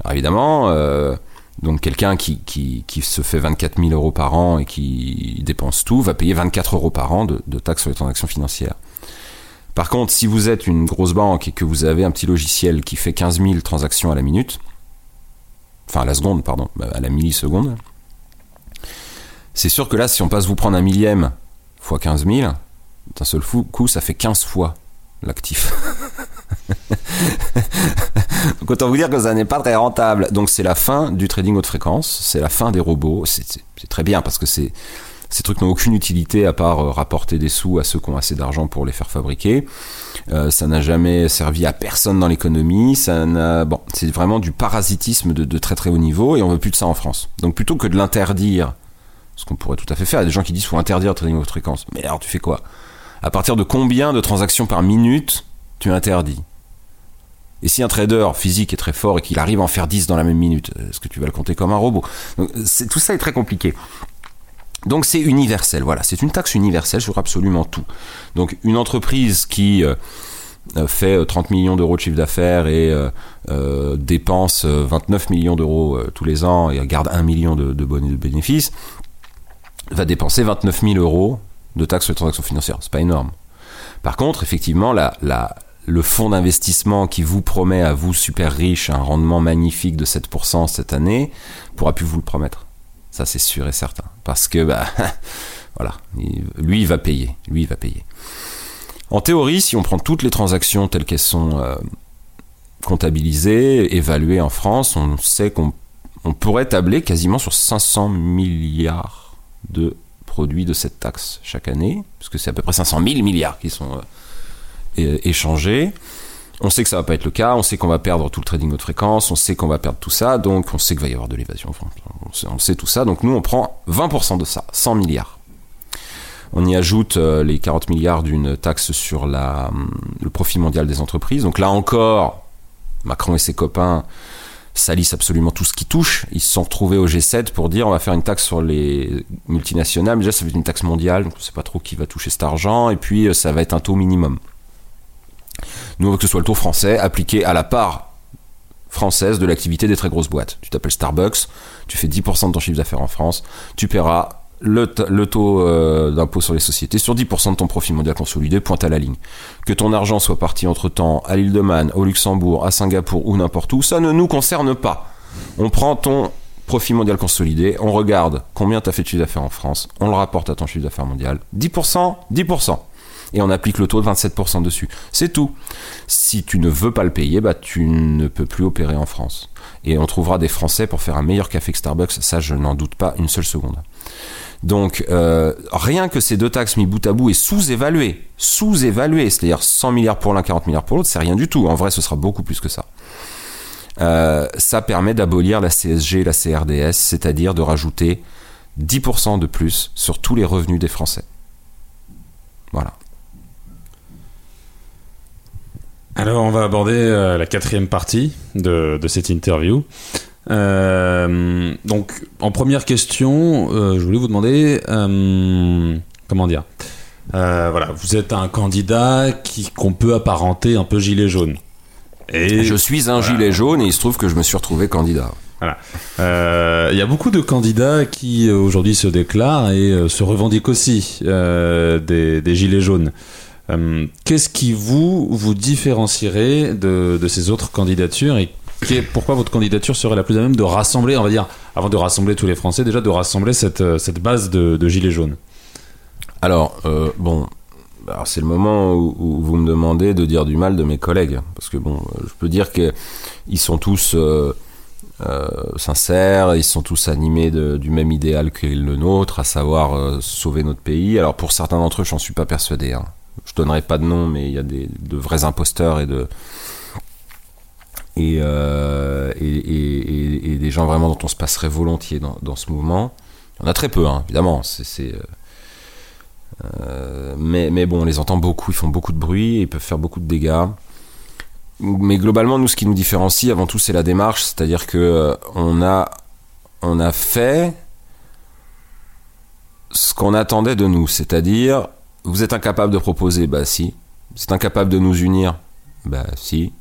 Alors évidemment, euh, donc quelqu'un qui, qui, qui, se fait 24 000 euros par an et qui dépense tout va payer 24 euros par an de, de taxes sur les transactions financières. Par contre, si vous êtes une grosse banque et que vous avez un petit logiciel qui fait 15 000 transactions à la minute, enfin à la seconde, pardon, à la milliseconde, c'est sûr que là, si on passe vous prendre un millième fois 15 000, d'un seul coup, ça fait 15 fois l'actif. Donc autant vous dire que ça n'est pas très rentable. Donc c'est la fin du trading haute fréquence, c'est la fin des robots. C'est très bien parce que c'est ces trucs n'ont aucune utilité à part euh, rapporter des sous à ceux qui ont assez d'argent pour les faire fabriquer. Euh, ça n'a jamais servi à personne dans l'économie. Ça n'a bon, c'est vraiment du parasitisme de, très très haut niveau et on veut plus de ça en France. Donc plutôt que de l'interdire, ce qu'on pourrait tout à fait faire, il y a des gens qui disent faut interdire le trading haute fréquence. Mais alors tu fais quoi? À partir de combien de transactions par minute tu interdis? Et si un trader physique est très fort et qu'il arrive à en faire 10 dans la même minute, est-ce que tu vas le compter comme un robot? Tout ça est très compliqué. Donc c'est universel, voilà, c'est une taxe universelle sur absolument tout. Donc une entreprise qui euh, euh, fait 30 euh, millions d'euros de chiffre d'affaires et dépense 29 millions d'euros tous les ans et garde 1 million de, bénéfices, va dépenser 29 000 euros de taxes sur les transactions financières. C'est pas énorme. Par contre, effectivement, le fonds d'investissement qui vous promet à vous super riche un rendement magnifique de 7% cette année pourra plus vous le promettre. Ça c'est sûr et certain. Parce que bah voilà, lui il va payer, lui il va payer. En théorie, si on prend toutes les transactions telles qu'elles sont euh, comptabilisées, évaluées en France, on sait qu'on pourrait tabler quasiment sur 500 milliards de produits de cette taxe chaque année, puisque c'est à peu près 500 000 milliards qui sont euh, échanger. On sait que ça va pas être le cas, on sait qu'on va perdre tout le trading haute fréquence, on sait qu'on va perdre tout ça, donc on sait qu'il va y avoir de l'évasion. on, sait, tout ça, donc nous on prend 20% de ça, 100 milliards. On y ajoute euh, les 40 milliards d'une taxe sur hum, le profit mondial des entreprises. Donc là encore, Macron et ses copains salissent absolument tout ce qui touche. Ils se sont retrouvés au G7 pour dire on va faire une taxe sur les multinationales. Déjà, ça va être une taxe mondiale, donc on ne sait pas trop qui va toucher cet argent. Et puis, euh, ça va être un taux minimum. Nous, on que ce soit le taux français appliqué à la part française de l'activité des très grosses boîtes. Tu t'appelles Starbucks, tu fais 10% de ton chiffre d'affaires en France, tu paieras le, taux euh, d'impôt sur les sociétés sur 10% de ton profit mondial consolidé, pointe à la ligne. Que ton argent soit parti entre-temps à l'île de Man, au Luxembourg, à Singapour ou n'importe où, ça ne nous concerne pas. On prend ton profit mondial consolidé, on regarde combien tu as fait de chiffre d'affaires en France, on le rapporte à ton chiffre d'affaires mondial. 10%, 10% et on applique le taux de 27% dessus. C'est tout. Si tu ne veux pas le payer, bah, tu ne peux plus opérer en France. Et on trouvera des Français pour faire un meilleur café que Starbucks, ça je n'en doute pas une seule seconde. Donc euh, rien que ces deux taxes mis bout à bout et sous-évaluées, sous-évaluées, c'est-à-dire 100 milliards pour l'un, 40 milliards pour l'autre, c'est rien du tout. En vrai, ce sera beaucoup plus que ça. Euh, ça permet d'abolir la CSG et la CRDS, c'est-à-dire de rajouter 10% de plus sur tous les revenus des Français. Voilà. Alors, on va aborder euh, la quatrième partie de, cette interview. Euh, donc, en première question, euh, je voulais vous demander, comment dire voilà, vous êtes un candidat qui qu'on peut apparenter un peu gilet jaune. Et je suis un gilet jaune et il se trouve que je me suis retrouvé candidat. Voilà. Euh, il y a beaucoup de candidats qui aujourd'hui se déclarent et euh, se revendiquent aussi des, gilets jaunes. Qu'est-ce qui vous vous différencierait de, ces autres candidatures et pourquoi votre candidature serait la plus à même de rassembler, on va dire, avant de rassembler tous les Français, déjà de rassembler cette, base de, gilets jaunes? Alors, bon, c'est le moment où, vous me demandez de dire du mal de mes collègues. Parce que bon, je peux dire qu'ils sont tous euh, sincères, ils sont tous animés du même idéal que le nôtre, à savoir euh, sauver notre pays. Alors pour certains d'entre eux, j'en suis pas persuadé. Hein. Donnerai pas de nom, mais il y a de vrais imposteurs et de euh, des gens vraiment dont on se passerait volontiers dans, ce mouvement. Il y en a très peu, hein, évidemment. C'est, mais, mais bon, on les entend beaucoup, ils font beaucoup de bruit, ils peuvent faire beaucoup de dégâts mais globalement, nous, ce qui nous différencie avant tout, c'est la démarche, c'est-à-dire que euh, a, on a fait ce qu'on attendait de nous, c'est-à-dire, vous êtes incapable de proposer, bah si. Vous êtes incapable de nous unir, bah si.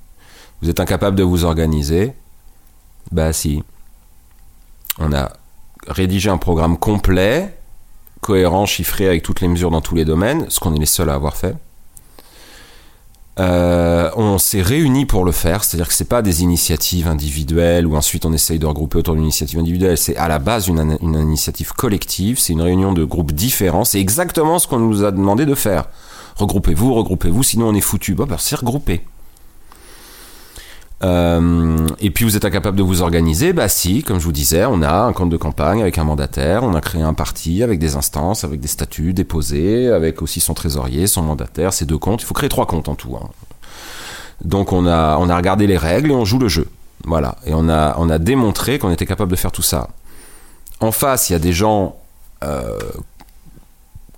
Vous êtes incapable de vous organiser, bah si. On a rédigé un programme complet, cohérent, chiffré avec toutes les mesures dans tous les domaines, ce qu'on est les seuls à avoir fait. Euh, on s'est réunis pour le faire, c'est-à-dire que c'est pas des initiatives individuelles ou ensuite on essaye de regrouper autour d'une initiative individuelle. C'est à la base une, initiative collective, c'est une réunion de groupes différents. C'est exactement ce qu'on nous a demandé de faire. Regroupez-vous, regroupez-vous, sinon on est foutu. Bon, bah, c'est regroupé. Euh, et puis vous êtes incapable de vous organiser Bah si, comme je vous disais, on a un compte de campagne avec un mandataire, on a créé un parti avec des instances, avec des statuts déposés, avec aussi son trésorier, son mandataire, ses deux comptes. Il faut créer trois comptes en tout. Hein. Donc on a, on a regardé les règles et on joue le jeu. Voilà. Et on a, on a démontré qu'on était capable de faire tout ça. En face, il y a des gens euh,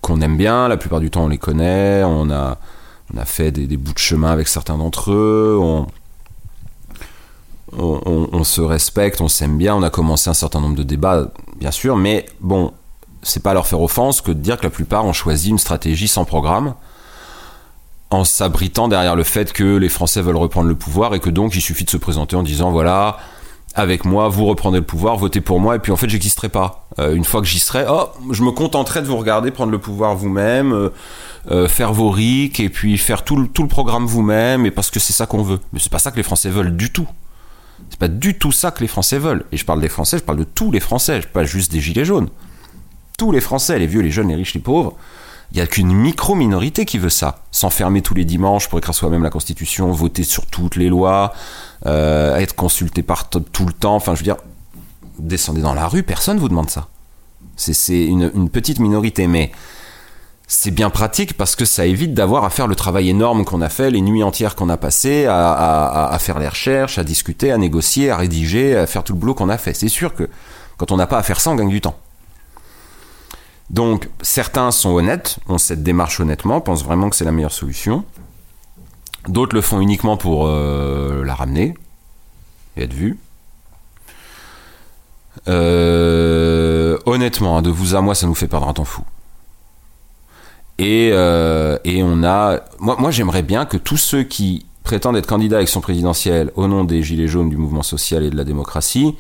qu'on aime bien, la plupart du temps on les connaît, on a, on a fait des, des bouts de chemin avec certains d'entre eux, on, on, se respecte, on s'aime bien, on a commencé un certain nombre de débats, bien sûr, mais bon, c'est pas leur faire offense que de dire que la plupart ont choisi une stratégie sans programme, en s'abritant derrière le fait que les Français veulent reprendre le pouvoir et que donc il suffit de se présenter en disant voilà, avec moi, vous reprenez le pouvoir, votez pour moi, et puis en fait j'existerai pas. Euh, une fois que j'y serai, oh, je me contenterai de vous regarder prendre le pouvoir vous-même, euh, euh, faire vos RIC, et puis faire tout le, tout le programme vous-même, et parce que c'est ça qu'on veut. Mais c'est pas ça que les Français veulent du tout. Pas du tout ça que les Français veulent. Et je parle des Français, je parle de tous les Français, pas juste des gilets jaunes. Tous les Français, les vieux, les jeunes, les riches, les pauvres. Il n'y a qu'une micro-minorité qui veut ça. S'enfermer tous les dimanches pour écrire soi-même la Constitution, voter sur toutes les lois, euh, être consulté par tout le temps. Enfin, je veux dire, descendez dans la rue, personne vous demande ça. C'est une petite minorité, mais c'est bien pratique parce que ça évite d'avoir à faire le travail énorme qu'on a fait, les nuits entières qu'on a passées à, faire les recherches, à discuter, à négocier, à rédiger, à faire tout le boulot qu'on a fait. C'est sûr que quand on n'a pas à faire ça, on gagne du temps. Donc certains sont honnêtes, ont cette démarche honnêtement, pensent vraiment que c'est la meilleure solution. D'autres le font uniquement pour euh, la ramener et être vu. Euh, honnêtement, de vous à moi, ça nous fait perdre un temps fou. Et, euh, et on a. Moi, j'aimerais bien que tous ceux qui prétendent être candidats à l'élection présidentielle au nom des Gilets jaunes, du mouvement social et de la démocratie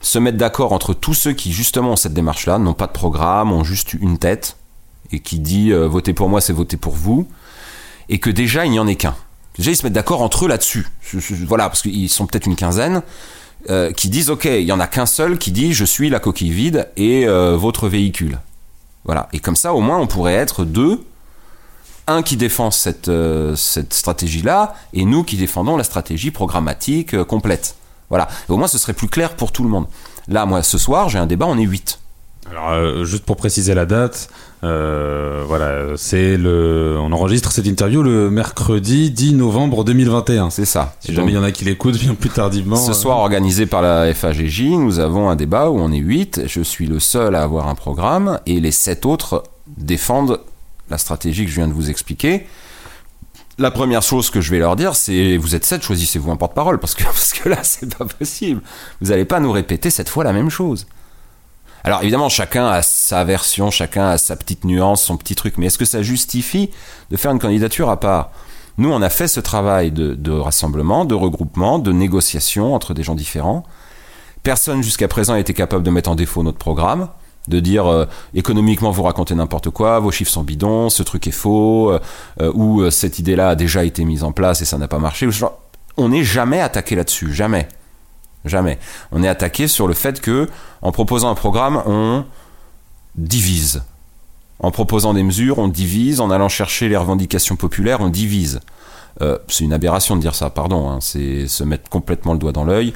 se mettent d'accord entre tous ceux qui, justement, ont cette démarche-là, n'ont pas de programme, ont juste une tête, et qui dit euh, votez pour moi, c'est voter pour vous, et que déjà, il n'y en ait qu'un. Déjà, ils se mettent d'accord entre eux là-dessus. Voilà, parce qu'ils sont peut-être une quinzaine. Euh, qui disent ok, il y en a qu'un seul qui dit je suis la coquille vide et euh, votre véhicule. Voilà. Et comme ça, au moins, on pourrait être deux. Un qui défend cette, euh, stratégie-là, et nous qui défendons la stratégie programmatique euh, complète. Voilà. au moins, ce serait plus clair pour tout le monde. Là, moi, ce soir, j'ai un débat, on est 8. Alors, euh, juste pour préciser la date, euh, voilà, c'est le, on enregistre cette interview le mercredi 10 novembre 2021. C'est ça. Si jamais il y en a qui l'écoutent bien plus tardivement. Ce soir, euh, organisé par la FAGJ, nous avons un débat où on est 8. Je suis le seul à avoir un programme et les 7 autres défendent la stratégie que je viens de vous expliquer. La première chose que je vais leur dire, c'est vous êtes 7, choisissez-vous un porte-parole parce que, parce que là, c'est pas possible. Vous n'allez pas nous répéter cette fois la même chose. Alors évidemment, chacun a sa version, chacun a sa petite nuance, son petit truc, mais est-ce que ça justifie de faire une candidature à part? Nous, on a fait ce travail de, rassemblement, de regroupement, de négociation entre des gens différents. Personne jusqu'à présent été capable de mettre en défaut notre programme de dire euh, économiquement vous racontez n'importe quoi, vos chiffres sont bidons, ce truc est faux, euh, euh, ou cette idée-là a déjà été mise en place et ça n'a pas marché. On n'est jamais attaqué là-dessus, jamais. Jamais. On est attaqué sur le fait que, en proposant un programme, on divise. En proposant des mesures, on divise. En allant chercher les revendications populaires, on divise. Euh, c'est une aberration de dire ça, pardon. Hein. c'est se mettre complètement le doigt dans l'œil.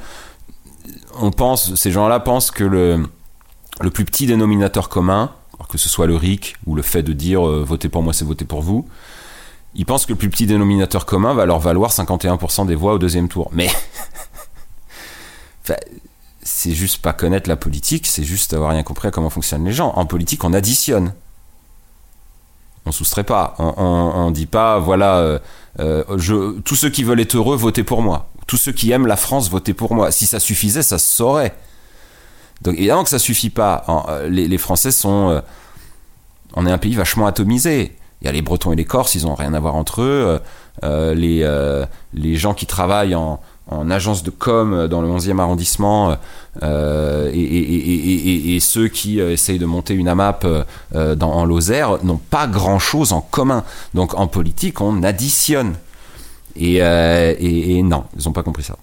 On pense, ces gens-là pensent que le, plus petit dénominateur commun, que ce soit le RIC ou le fait de dire euh, votez pour moi, c'est voter pour vous, ils pensent que le plus petit dénominateur commun va leur valoir 51% des voix au deuxième tour. Mais c'est juste pas connaître la politique, c'est juste avoir rien compris à comment fonctionnent les gens. En politique, on additionne. On soustrait pas. On, dit pas, voilà, euh, euh, tous ceux qui veulent être heureux, votez pour moi. Tous ceux qui aiment la France, votez pour moi. Si ça suffisait, ça se saurait. Donc évidemment que ça suffit pas. Euh, les, Français sont, on est un pays vachement atomisé. Il y a les Bretons et les Corses, ils ont rien à voir entre eux. les, les gens qui travaillent en, en agence de com dans le 11e arrondissement euh, et, ceux qui euh, essayent de monter une AMAP euh, dans, en Lozère n'ont pas grand-chose en commun. Donc en politique, on additionne. Et, non, ils n'ont pas compris ça.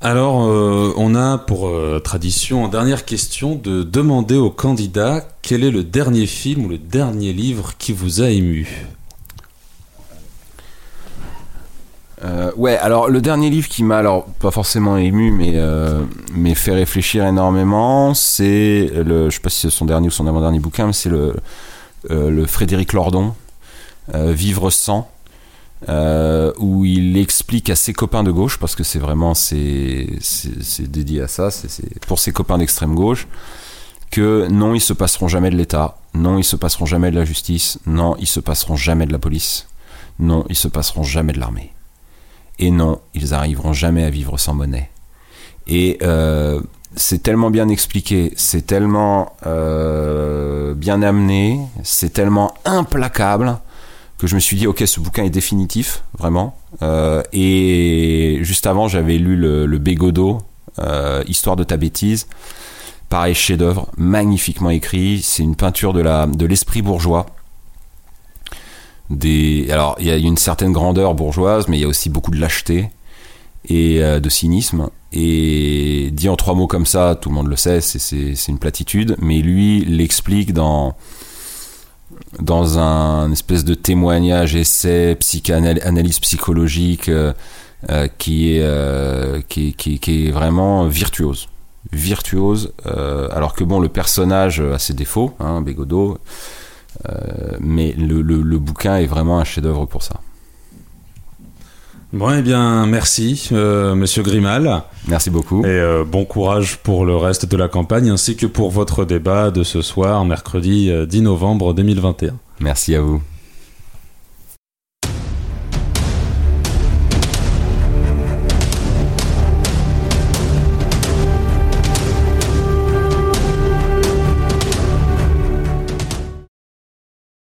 Alors, on a pour tradition, en dernière question, de demander aux candidats quel est le dernier film ou le dernier livre qui vous a ému. Euh, ouais, alors le dernier livre qui m'a alors pas forcément ému, mais euh, mais fait réfléchir énormément, c'est le, je sais pas si c'est son dernier ou son avant-dernier bouquin, mais c'est le euh, le Frédéric Lordon, Vivre sans, où il explique à ses copains de gauche, parce que c'est vraiment c'est c'est dédié à ça, c'est pour ses copains d'extrême gauche, que non, ils se passeront jamais de l'État, non, ils se passeront jamais de la justice, non, ils se passeront jamais de la police, non, ils se passeront jamais de l'armée. Et non, ils arriveront jamais à vivre sans monnaie. Et euh, c'est tellement bien expliqué, c'est tellement euh, bien amené, c'est tellement implacable que je me suis dit ok ce bouquin est définitif vraiment. Euh, et juste avant j'avais lu le, le Histoire de ta bêtise. Pareil chef-d'œuvre, magnifiquement écrit. C'est une peinture de l'esprit bourgeois alors il y a une certaine grandeur bourgeoise, mais il y a aussi beaucoup de lâcheté et euh, de cynisme. Et dit en trois mots comme ça, tout le monde le sait, c'est une platitude, mais lui l'explique dans dans un espèce de témoignage, essai, psychanalyse psychologique euh, euh, qui, est, qui, est vraiment virtuose. Virtuose, alors que bon, le personnage a ses défauts, hein, Bégodeau, euh, mais le, bouquin est vraiment un chef-d'œuvre pour ça. Bon, eh bien, merci, euh, monsieur Grimal. Merci beaucoup. Et euh, bon courage pour le reste de la campagne ainsi que pour votre débat de ce soir, mercredi 10 novembre 2021. Merci à vous.